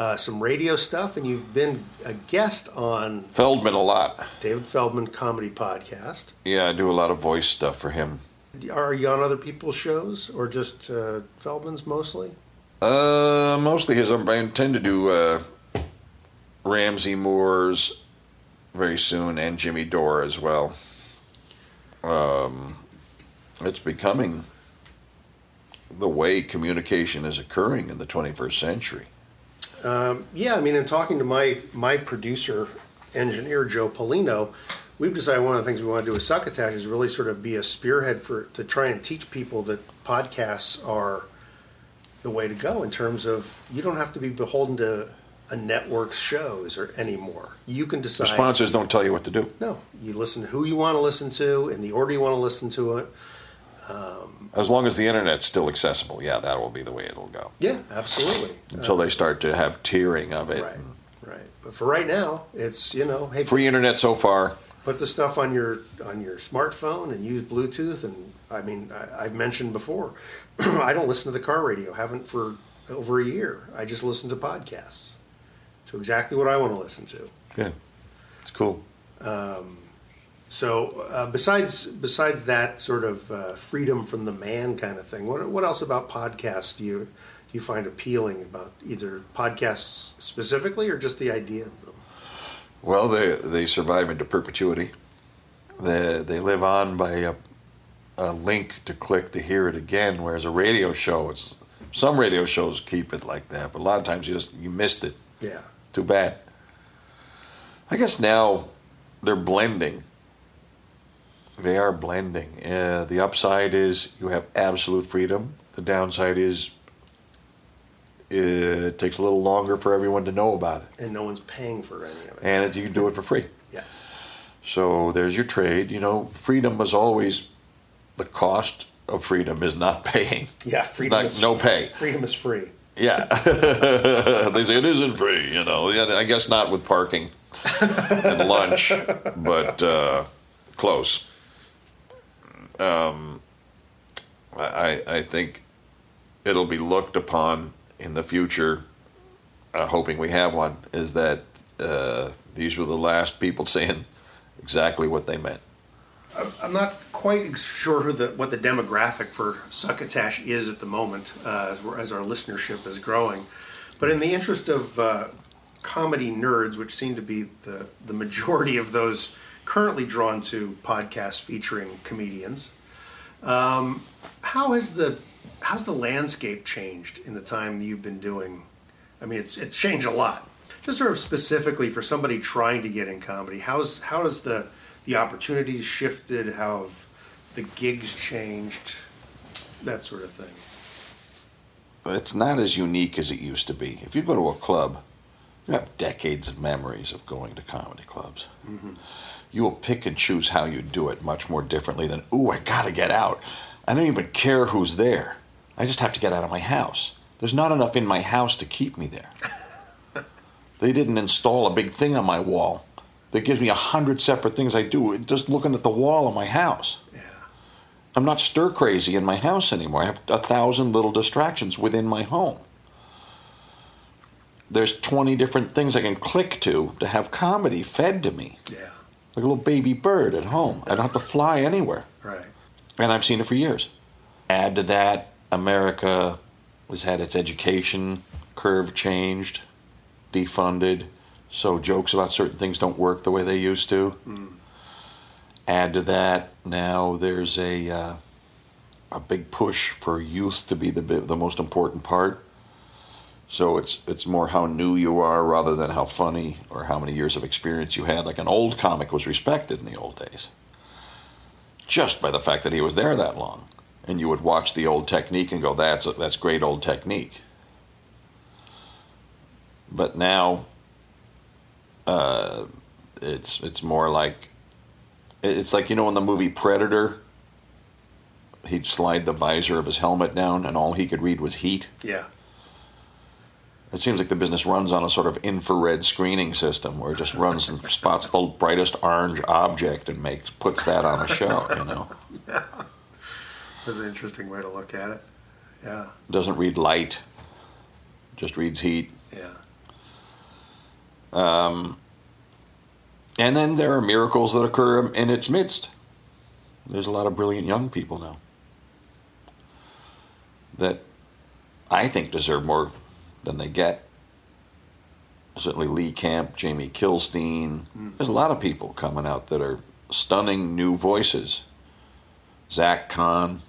uh, some radio stuff, and you've been a guest on Feldman a lot. David Feldman Comedy Podcast. Yeah, I do a lot of voice stuff for him. Are you on other people's shows, or just uh, Feldman's mostly? Uh, mostly his. I intend to do uh, Ramsey Moore's very soon, and Jimmy Dore as well. Um, it's becoming the way communication is occurring in the 21st century. Um, yeah, I mean, in talking to my my producer engineer Joe Polino, we've decided one of the things we want to do with Succotash is really sort of be a spearhead for to try and teach people that podcasts are the way to go in terms of you don't have to be beholden to a network's shows or anymore. You can decide. The sponsors don't tell you what to do. No, you listen to who you want to listen to in the order you want to listen to it. Um, As long as the internet's still accessible, yeah, that will be the way it'll go. yeah, absolutely. Until Uh, they start to have tiering of it. Right, right. But for right now, it's you know, hey, Free internet so far. put the stuff on your on your smartphone and use Bluetooth. And I mean, I, I've mentioned before, I don't listen to the car radio. Haven't for over a year. I just listen to podcasts. To exactly what I want to listen to. Yeah, It's cool. Um, so uh, besides besides that sort of uh, freedom from the man kind of thing, what what else about podcasts do you do you find appealing about either podcasts specifically or just the idea of them? Well, they they survive into perpetuity. They they live on by a, a link to click to hear it again. Whereas a radio show, it's some radio shows keep it like that, but a lot of times you just you missed it. Yeah. Too bad. I guess now they're blending. They are blending. Uh, the upside is you have absolute freedom. The downside is it takes a little longer for everyone to know about it And no one's paying for any of it. and it, you can do it for free. Yeah. So there's your trade. You know, freedom is always the cost of freedom is not paying. Yeah, It's freedom not, is no pay. Freedom is free. Yeah, they say it isn't free. You know, yeah, I guess not with parking and lunch, but uh, close. Um, I I think it'll be looked upon in the future. Uh, hoping we have one is that uh, these were the last people saying exactly what they meant. I'm- not quite sure what the demographic for Succotash is at the moment, uh, as, as our listenership is growing. But in the interest of uh, comedy nerds, which seem to be the the majority of those currently drawn to podcasts featuring comedians, um, how has the how's the landscape changed in the time that you've been doing? I mean, it's it's changed a lot. Just sort of specifically for somebody trying to get in comedy, how's how has the the opportunities shifted? How have the gigs changed? That sort of thing. it's not as unique as it used to be. If you go to a club, you have decades of memories of going to comedy clubs. You will pick and choose how you do it much more differently than, ooh, I gotta get out. I don't even care who's there. I just have to get out of my house. There's not enough in my house to keep me there. they didn't install a big thing on my wall that gives me a hundred separate things I do just looking at the wall of my house. Yeah. I'm not stir crazy in my house anymore. I have a thousand little distractions within my home. There's 20 different things I can click to to have comedy fed to me. Yeah. Like a little baby bird at home. I don't have to fly anywhere. Right. And I've seen it for years. Add to that, America has had its education curve changed, defunded, so jokes about certain things don't work the way they used to. Add to that, now there's a uh, a big push for youth to be the the most important part. So it's it's more how new you are rather than how funny or how many years of experience you had. Like an old comic was respected in the old days, just by the fact that he was there that long, and you would watch the old technique and go, "That's that's great old technique." But now, uh, it's it's more like it's like you know in the movie Predator. He'd slide the visor of his helmet down, and all he could read was heat. Yeah. It seems like the business runs on a sort of infrared screening system where it just runs and spots the brightest orange object and makes puts that on a show. You know, yeah. That's an interesting way to look at it. Yeah. doesn't read light, just reads heat. Yeah. Um, and then there are miracles that occur in its midst. There's a lot of brilliant young people now that I think deserve more than they get. Certainly Lee Camp, Jamie Kilstein. There's a lot of people coming out that are stunning new voices. Zach Kahn.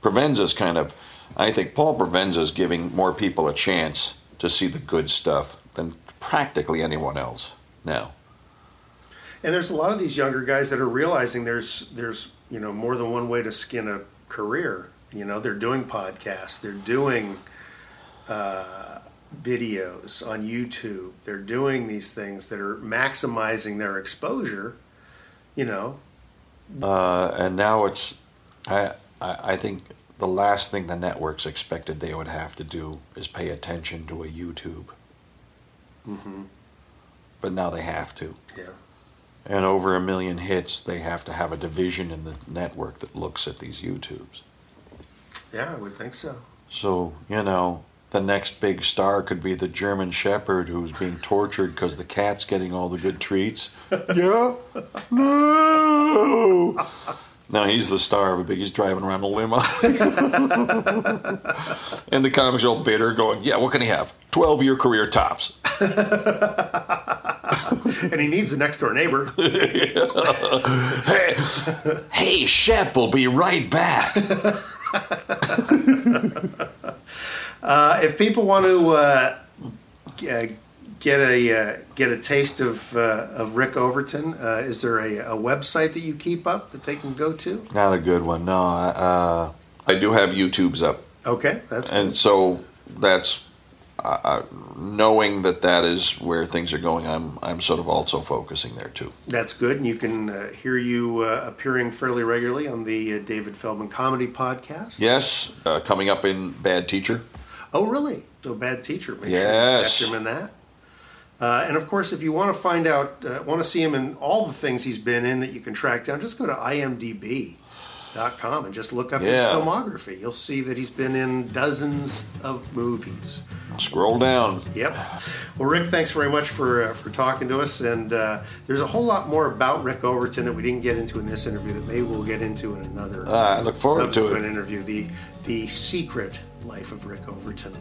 Provenza's kind of, I think Paul Provenza's giving more people a chance to see the good stuff than practically anyone else now. And there's a lot of these younger guys that are realizing there's there's you know more than one way to skin a career. You know, they're doing podcasts, they're doing uh, videos on YouTube, they're doing these things that are maximizing their exposure. You know, Uh, and now it's, I, I I think the last thing the networks expected they would have to do is pay attention to a YouTube, mm-hmm. but now they have to. yeah, And over a million hits, they have to have a division in the network that looks at these YouTubes. yeah, I would think so. So, you know, the next big star could be the German Shepherd who's being tortured because the cat's getting all the good treats. yeah? No! Now he's the star of a big, he's driving around a limo. and the comics are all bitter, going, yeah, what can he have? 12 year career tops. and he needs a next door neighbor. hey, hey, Shep will be right back. Uh, if people want to uh, uh, get a uh, get a taste of uh, of Rick Overton, uh, is there a, a website that you keep up that they can go to? Not a good one, no. I, uh, I do have YouTube's up. Okay, that's and so that's uh, uh, knowing that that is where things are going. I'm I'm sort of also focusing there too. That's good, and you can uh, hear you uh, appearing fairly regularly on the uh, David Feldman Comedy Podcast. Yes, uh, coming up in Bad Teacher. Oh, really? So bad teacher. Make Yes. sure you catch him in that. Uh, and of course, if you want to find out, uh, want to see him in all the things he's been in that you can track down, just go to imdb.com and just look up Yeah. his filmography. You'll see that he's been in dozens of movies. Scroll down. Yep. Well, Rick, thanks very much for uh, for talking to us. And uh, there's a whole lot more about Rick Overton that we didn't get into in this interview that maybe we'll get into in another Ah, I look forward to it. interview. The the secret life of Rick Overton.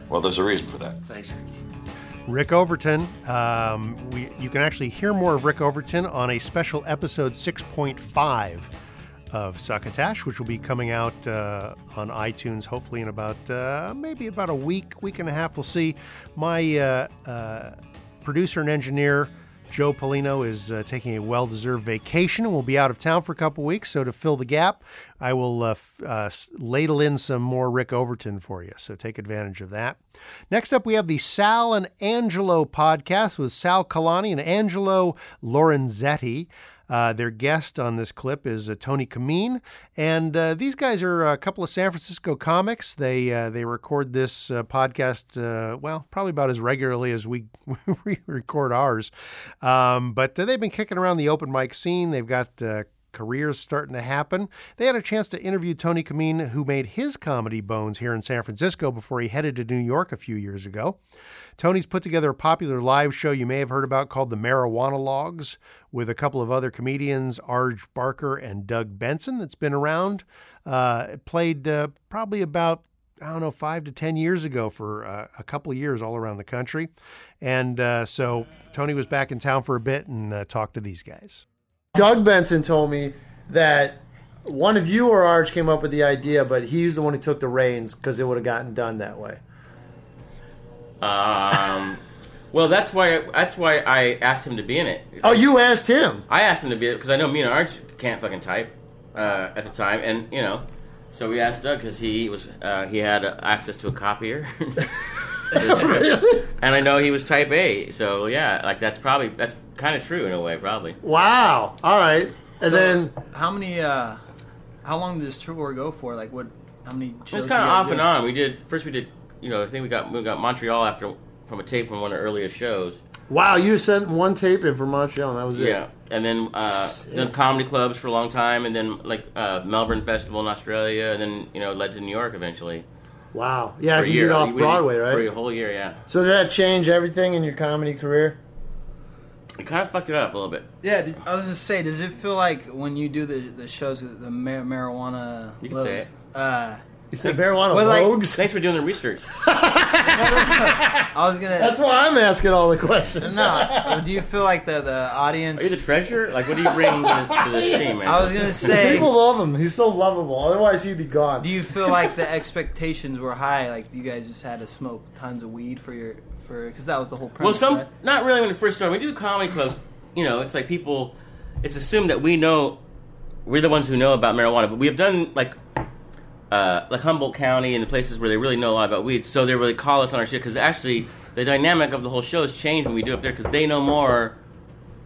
well, there's a reason for that. Thanks, Ricky. Rick Overton. Um, we, you can actually hear more of Rick Overton on a special episode 6.5 of Succotash, which will be coming out uh, on iTunes hopefully in about uh, maybe about a week, week and a half. We'll see. My uh, uh, producer and engineer, Joe Polino, is uh, taking a well deserved vacation and will be out of town for a couple weeks. So, to fill the gap, I will uh, f- uh, ladle in some more Rick Overton for you. So, take advantage of that. Next up, we have the Sal and Angelo podcast with Sal Kalani and Angelo Lorenzetti. Uh, their guest on this clip is uh, Tony Camin, and uh, these guys are a couple of San Francisco comics. They uh, they record this uh, podcast well, probably about as regularly as we, we record ours. Um, but they've been kicking around the open mic scene. They've got careers starting to happen. They had a chance to interview Tony Camin, who made his comedy bones here in San Francisco before he headed to New York a few years ago. Tony's put together a popular live show you may have heard about called The Marijuana-Logues with a couple of other comedians, Arj Barker and Doug Benson, that's been around. Uh, played uh, probably about I don't know, five to 10 years ago for uh, a couple of years all around the country. And uh, so Tony was back in town for a bit and uh, talked to these guys. Doug Benson told me that one of you or Arj came up with the idea, but he's the one who took the reins because it would have gotten done that way. Um, well, that's why that's why I asked him to be in it. Oh, you asked him? I asked him to be it because I know me and Arj can't fucking type uh, at the time, and you know, so we asked Doug because he was uh, he had uh, access to a copier. and I know he was type A, so yeah, like that's probably that's kind of true in a way, probably. Wow. All right. And So, then how many? uh How long did this tour go for? Like what? How many It was kind of off and on. We did first. We did, you know, I think we got we got Montreal after from a tape from one of the earliest shows. wow, you sent one tape in from Montreal, and that was it. Yeah, and then uh, done comedy clubs for a long time, and then like uh, Melbourne Festival in Australia, and then you know led to New York eventually. Wow. Yeah, For you year. did off We did- Broadway, For a whole year, yeah. So did that change everything in your comedy career? It kind of fucked it up a little bit. Yeah, did, I was gonna say, does it feel like when you do the the shows, the mar- marijuana? You can loads, say it. Uh, You said marijuana well, like- logs? Thanks for doing the research. I was gonna. That's why I'm asking all the questions. No, do you feel like the the audience? Are you the treasure? Like, what do you bring to, to this team, man? I was gonna say. People love him. He's so lovable. Otherwise, he'd be gone. Do you feel like the expectations were high? Like you guys just had to smoke tons of weed for your for because that was the whole premise. Well, premise. some right? not really when it first started. When we do the comedy clubs, you know, it's like people. It's assumed that we know we're the ones who know about marijuana, but we have done like. Uh, like Humboldt County and the places where they really know a lot about weed, so they really call us on our shit because actually the dynamic of the whole show has changed when we do it up there because they know more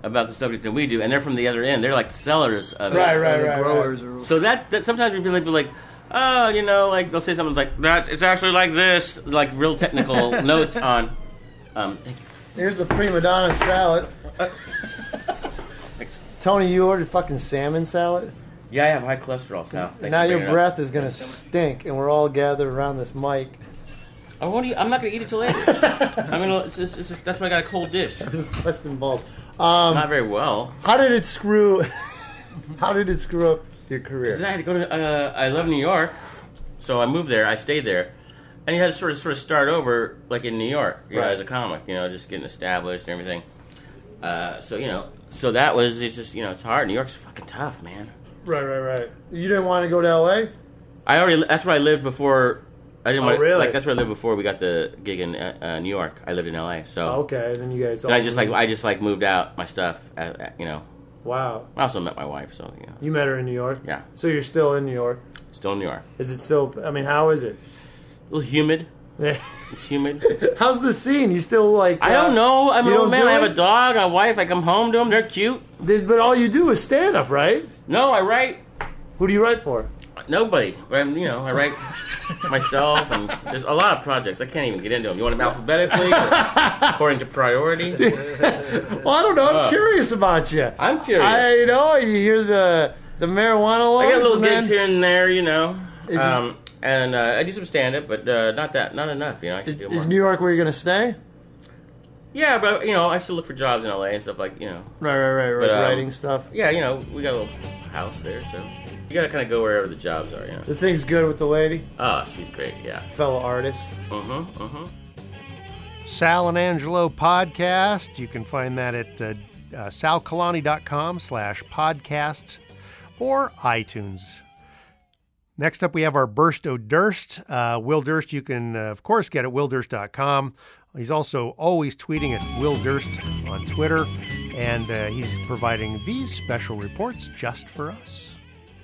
about the subject than we do, and they're from the other end. They're like sellers of Right, it. right, Or the right, growers right. or So that, that sometimes we'd be like, be like, oh, you know, like they'll say something like that. It's actually like this, like real technical notes on. Um, thank you. Here's the prima donna salad. Tony, you ordered fucking salmon salad. Yeah, I have high cholesterol, Sal. Thanks now for your bringing it up. breath is gonna stink, and we're all gathered around this mic. I won't eat, I'm not gonna eat it till later. I'm gonna. It's just, it's just, that's why I got a cold dish. I'm just busting balls. Um, not very well. How did it screw? how did it screw up your career? then I had to go to. Uh, I love New York, so I moved there. I stayed there, and you had to sort of sort of start over, like in New York, you know, Right. as a comic, you know, just getting established and everything. Uh, so you know, so that was it's just you know it's hard. New York's fucking tough, man. Right, right, right. You didn't want to go to L.A. I already that's where I lived before. I didn't Oh, want really? like that's where I lived before we got the gig in uh, uh, New York. I lived in L.A. So Oh, okay, then you guys. then I just like. I just like moved out my stuff. At, at, you know, Wow. I also met my wife, so you know, You met her in New York. Yeah. So you're still in New York. still in New York. Is it still? I mean, how is it? A little humid. It's humid. How's the scene? You still like? I don't uh, know. I'm an old man. I have a dog, a wife. I come home to them. They're cute. This- But all you do is stand up, right? No, I write. Who do you write for? Nobody. But I'm, you know, I write myself, and there's a lot of projects. I can't even get into them. You want them alphabetically, or according to priority? Well, I don't know. I'm Uh, curious about you. I'm curious. I you know you hear the the marijuana laws. I got little and gigs then- here and there, you know. Is Um, and uh, I do some stand up, but uh, not that, not enough. You know, I should do more. Is New York where you're gonna stay? Yeah, but you know, I still look for jobs in LA and stuff like you know. Right, right, right, right. But, um, writing stuff. Yeah, you know, we got a little house there, so you gotta kind of go wherever the jobs are. You know. The thing's good with the lady, Oh, she's great. Yeah. fellow artist. Mm-hmm. Mm-hmm. Sal and Angelo podcast. You can find that at uh, uh, salkalani.com slash podcasts or iTunes. Next up, we have our Burst O' Durst. Uh, Will Durst, you can, uh, of course, get at willdurst.com. He's also always tweeting at Will Durst on Twitter, and uh, he's providing these special reports just for us.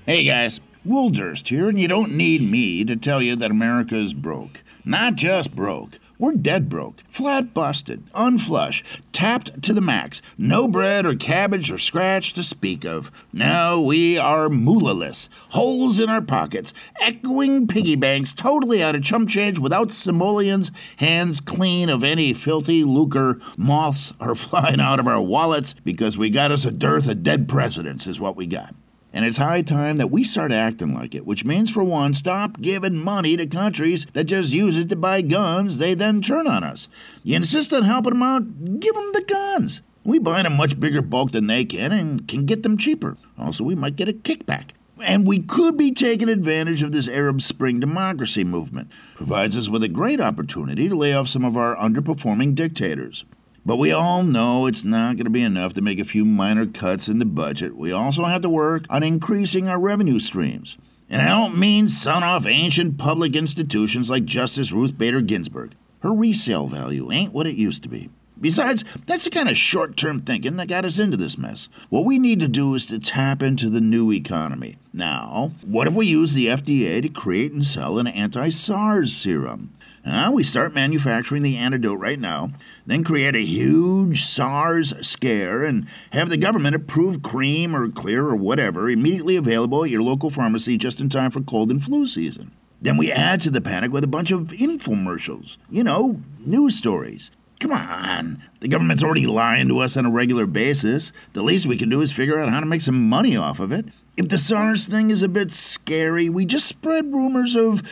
Hey guys, Will Durst here, and you don't need me to tell you that America is broke. Not just broke. We're dead broke, flat busted, unflush, tapped to the max, no bread or cabbage or scratch to speak of. No, we are moolahless, holes in our pockets, echoing piggy banks totally out of chump change without simoleons, hands clean of any filthy lucre. Moths are flying out of our wallets because we got us a dearth of dead presidents, is what we got. And it's high time that we start acting like it, which means, for one, stop giving money to countries that just use it to buy guns they then turn on us. You insist on helping them out, give them the guns. We buy in a much bigger bulk than they can and can get them cheaper. Also, we might get a kickback. And we could be taking advantage of this Arab Spring democracy movement. Provides us with a great opportunity to lay off some of our underperforming dictators. But we all know it's not going to be enough to make a few minor cuts in the budget. We also have to work on increasing our revenue streams. And I don't mean son off ancient public institutions like Justice Ruth Bader Ginsburg. Her resale value ain't what it used to be. Besides, that's the kind of short term thinking that got us into this mess. What we need to do is to tap into the new economy. Now, what if we use the FDA to create and sell an anti SARS serum? Uh, we start manufacturing the antidote right now, then create a huge SARS scare and have the government approve cream or clear or whatever immediately available at your local pharmacy just in time for cold and flu season. Then we add to the panic with a bunch of infomercials, you know, news stories. Come on, the government's already lying to us on a regular basis. The least we can do is figure out how to make some money off of it. If the SARS thing is a bit scary, we just spread rumors of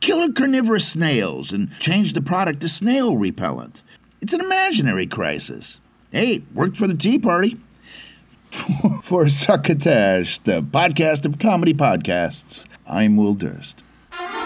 killer carnivorous snails and change the product to snail repellent. It's an imaginary crisis. Hey, worked for the Tea Party. for Succotash, the podcast of comedy podcasts, I'm Will Durst.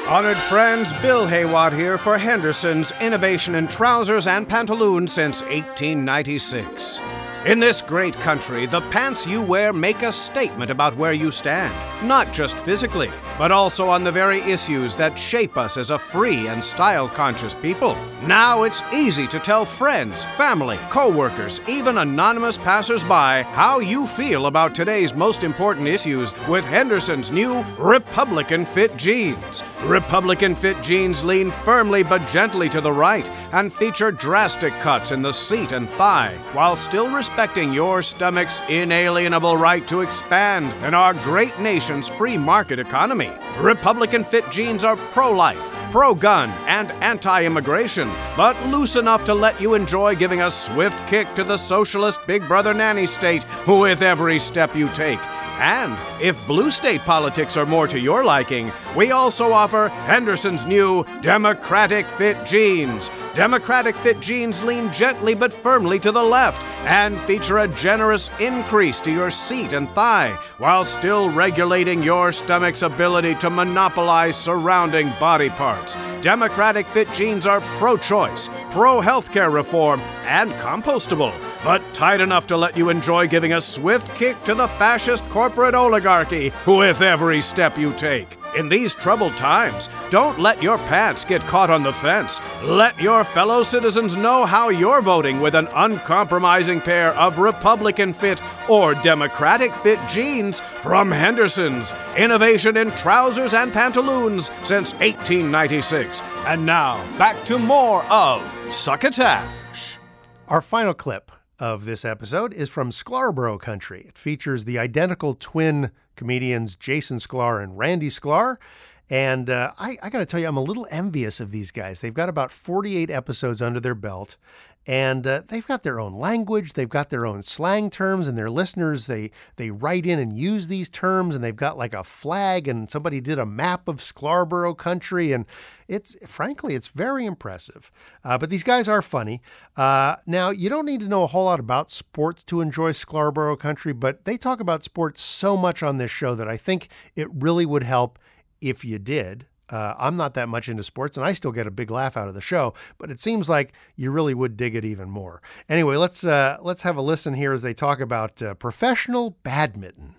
Honored friends, Bill Haywatt here for Henderson's Innovation in Trousers and Pantaloons since 1896. In this great country, the pants you wear make a statement about where you stand, not just physically, but also on the very issues that shape us as a free and style conscious people. Now it's easy to tell friends, family, co workers, even anonymous passersby how you feel about today's most important issues with Henderson's new Republican Fit jeans. Republican Fit jeans lean firmly but gently to the right and feature drastic cuts in the seat and thigh while still respecting your stomach's inalienable right to expand in our great nation's free market economy. Republican Fit jeans are pro life, pro gun, and anti immigration, but loose enough to let you enjoy giving a swift kick to the socialist Big Brother nanny state with every step you take. And if blue state politics are more to your liking, we also offer Henderson's new Democratic Fit jeans. Democratic Fit jeans lean gently but firmly to the left and feature a generous increase to your seat and thigh while still regulating your stomach's ability to monopolize surrounding body parts. Democratic Fit jeans are pro choice, pro healthcare reform, and compostable, but tight enough to let you enjoy giving a swift kick to the fascist corporate oligarchy with every step you take. In these troubled times, don't let your pants get caught on the fence. Let your fellow citizens know how you're voting with an uncompromising pair of Republican fit or Democratic fit jeans from Henderson's. Innovation in trousers and pantaloons since 1896. And now, back to more of Succotash. Our final clip of this episode is from Sklarbro Country. It features the identical twin comedians Jason Sklar and Randy Sklar. And uh, I, I got to tell you, I'm a little envious of these guys. They've got about 48 episodes under their belt, and uh, they've got their own language. They've got their own slang terms, and their listeners they they write in and use these terms. And they've got like a flag, and somebody did a map of Sklarbro Country, and it's frankly it's very impressive. Uh, but these guys are funny. Uh, now you don't need to know a whole lot about sports to enjoy Sklarbro Country, but they talk about sports so much on this show that I think it really would help if you did. Uh, I'm not that much into sports, and I still get a big laugh out of the show. But it seems like you really would dig it even more. Anyway, let's uh, let's have a listen here as they talk about uh, professional badminton.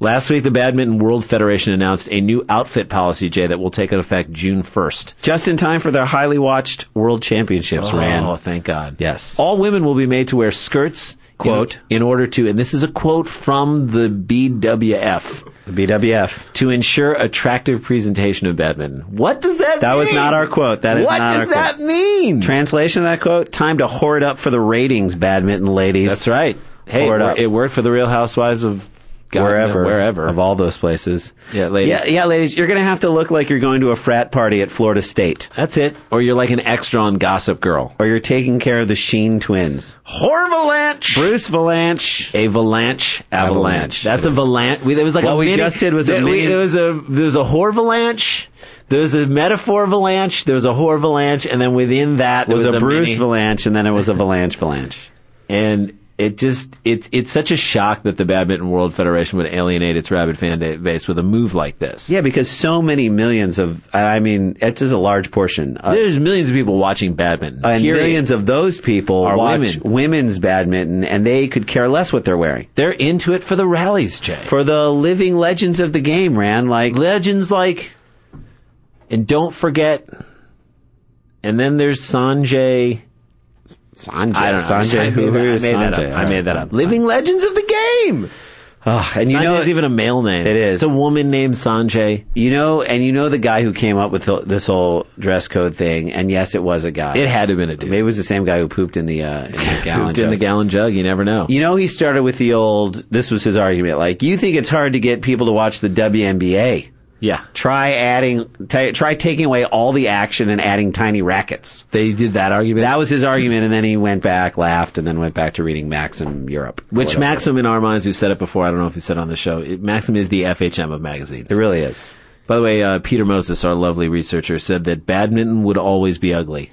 Last week, the Badminton World Federation announced a new outfit policy, Jay, that will take effect June 1st. Just in time for their highly watched World Championships, Oh, Rand. thank God. Yes. All women will be made to wear skirts, quote, in, order to, and this is a quote from the BWF. The BWF. To ensure attractive presentation of badminton. What does that That mean? was not our quote. That is what does that quote. mean? Translation of that quote: Time to hoard up for the ratings, badminton ladies. That's right. Hey, it, it worked for the Real Housewives of God, wherever, wherever. of all those places. Yeah, ladies. Yeah, yeah, ladies. You're gonna have to look like you're going to a frat party at Florida State. That's it. Or you're like an extra on Gossip Girl. Or you're taking care of the Sheen twins. Horvalanche. Bruce Vilanch. A Valanche avalanche. That's a Valanche. We, there was like What a we mini- just did was a there, we- mini- there was a there was a Horvalanche. There was a metaphor avalanche. There was a Horvalanche, and then within that there was, was, a, Bruce mini- Valanche, and then it was a Valanche Valanche. and it just it's it's such a shock that the Badminton World Federation would alienate its rabid fan base with a move like this. Yeah, because so many millions of, I mean, it's just a large portion. Uh, There's millions of people watching badminton. and period. millions of those people Are watch women. women's badminton, and they could care less what they're wearing. They're into it for the rallies, Jay. For the living legends of the game, Ran. Like legends like and don't forget and then there's Sanjay Sanjay. I don't know. Sanjay, I who made that, is I made that up. I made that up. Living legends of the game. Oh, and you know is even a male name. It is. It's a woman named Sanjay. You know, and you know the guy who came up with the- this whole dress code thing. And yes, it was a guy. It had to have been a dude. Maybe it was the same guy who pooped in the, uh, in the gallon. Pooped in the jug. gallon jug. You never know. You know, he started with the old. This was his argument. Like, you think it's hard to get people to watch the WNBA? Yeah. Try adding. T- try taking away all the action and adding tiny rackets. They did that argument. That was his argument, and then he went back, laughed, and then went back to reading Maxim Europe. Which whatever. Maxim in our minds, we've said it before. I don't know if you said it on the show. It, Maxim is the FHM of magazines. It really is. By the way, uh, Peter Moses, our lovely researcher, said that badminton would always be ugly.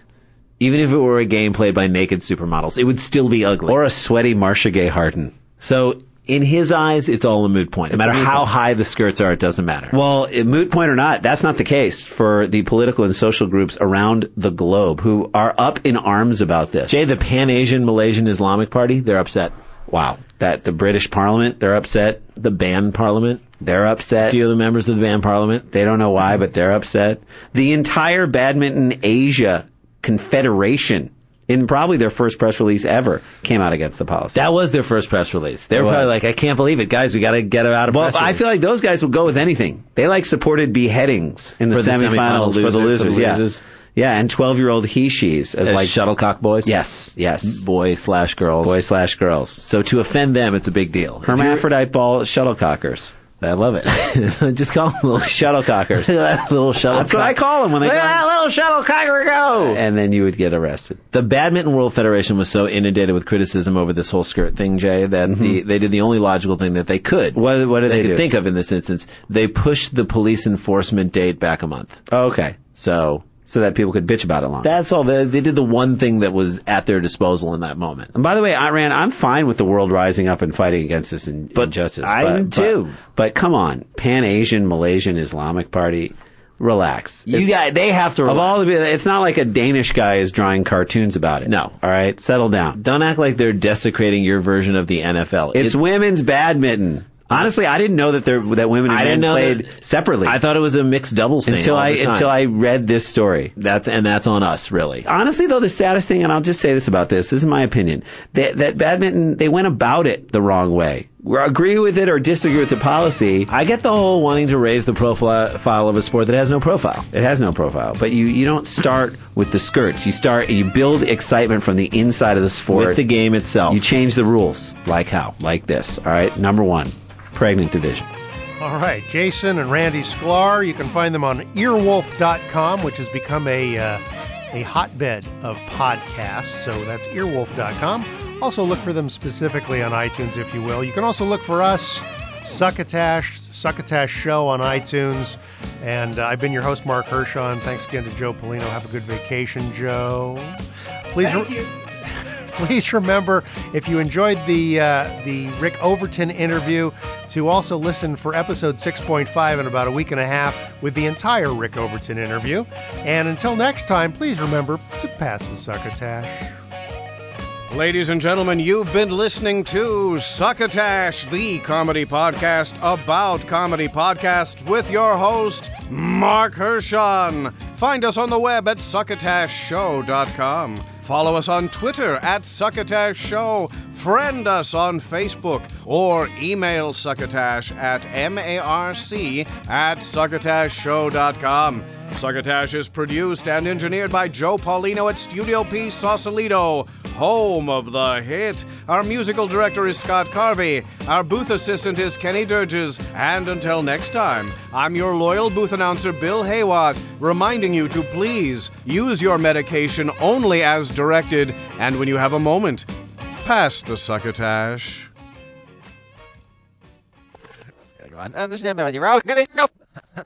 Even if it were a game played by naked supermodels, it would still be ugly. Or a sweaty Marcia Gay Harden. So, in his eyes, it's all a moot point. No matter how point. high the skirts are, it doesn't matter. Well, moot point or not, that's not the case for the political and social groups around the globe who are up in arms about this. Jay, the Pan Asian Malaysian Islamic Party, they're upset. Wow. That the British Parliament, they're upset. The Ban Parliament, They're upset. a few of the members of the Ban Parliament. They don't know why, but they're upset. The entire Badminton Asia Confederation, in probably their first press release ever, came out against the policy. That was their first press release. They were probably like, I can't believe it. Guys, we got to get it out of well, press I release." feel like those guys will go with anything. They like supported beheadings in the, For the semifinals, semifinal for the loser- for losers. the yeah. losers. Yeah, and twelve-year-old he she's as, As like shuttlecock boys? Yes, yes, Boy slash girls. boy slash girls. So to offend them, it's a big deal. Hermaphrodite ball shuttlecockers. I love it. Just call them little Shuttlecockers. little shuttle. That's what I call them when they at that little shuttlecocker go! And then you would get arrested. The Badminton World Federation was so inundated with criticism over this whole skirt thing, Jay, that the, they did the only logical thing that they could. Mm-hmm. What, what did they, could do? think of in this instance. They pushed the police enforcement date back a month. Oh, okay, So so that people could bitch about it longer. that's all. They, they did the one thing that was at their disposal in that moment. And by the way, Iran, I'm fine with the world rising up and fighting against this in, injustice. I am but, too. But, but come on, Pan Asian Malaysian Islamic Party, relax. You It's- got. They have to. of all the, it's not like a Danish guy is drawing cartoons about it. No. all right, settle down. Don't act like they're desecrating your version of the NFL. It's It- women's badminton. Honestly, I didn't know that there that women and I men played that- separately I thought it was a mixed doubles thing until I until I read this story. That's and that's on us, really. Honestly, though, the saddest thing, and I'll just say this about this, this is my opinion, that, that badminton, they went about it the wrong way. We agree with it or disagree with the policy. I get the whole wanting to raise the profile of a sport that has no profile. It has no profile, but you, you don't start with the skirts. You start, you build excitement from the inside of the sport. With the game itself. You change the rules. Like how? Like this. All right. Number one, pregnant division. All right, Jason and Randy Sklar. You can find them on earwolf.com, which has become a, uh, a hotbed of podcasts. So that's earwolf.com. Also, look for them specifically on iTunes, if you will. You can also look for us, Succotash, Succotash Show on iTunes. And uh, I've been your host, Marc Hershon. Thanks again to Joe Polino. Have a good vacation, Joe. Please. re- please remember if you enjoyed the uh, the Rick Overton interview to also listen for episode 6.5 in about a week and a half with the entire Rick Overton interview. And until next time, please remember to pass the succotash. Ladies and gentlemen, you've been listening to Succotash, the comedy podcast about comedy podcasts with your host, Marc Hershon. Find us on the web at succotashshow.com. Follow us on Twitter at Succotash Show. Friend us on Facebook or email Succotash at M-A-R-C at succotashshow.com. Succotash is produced and engineered by Joe Paulino at Studio P Sausalito, home of the hit. Our musical director is Scott Carvey. Our booth assistant is Kenny Durges. And until next time, I'm your loyal booth announcer, Bill Haywatt, reminding you to please use your medication only as directed and when you have a moment. Pass the succotash. Understand, you're all gonna go.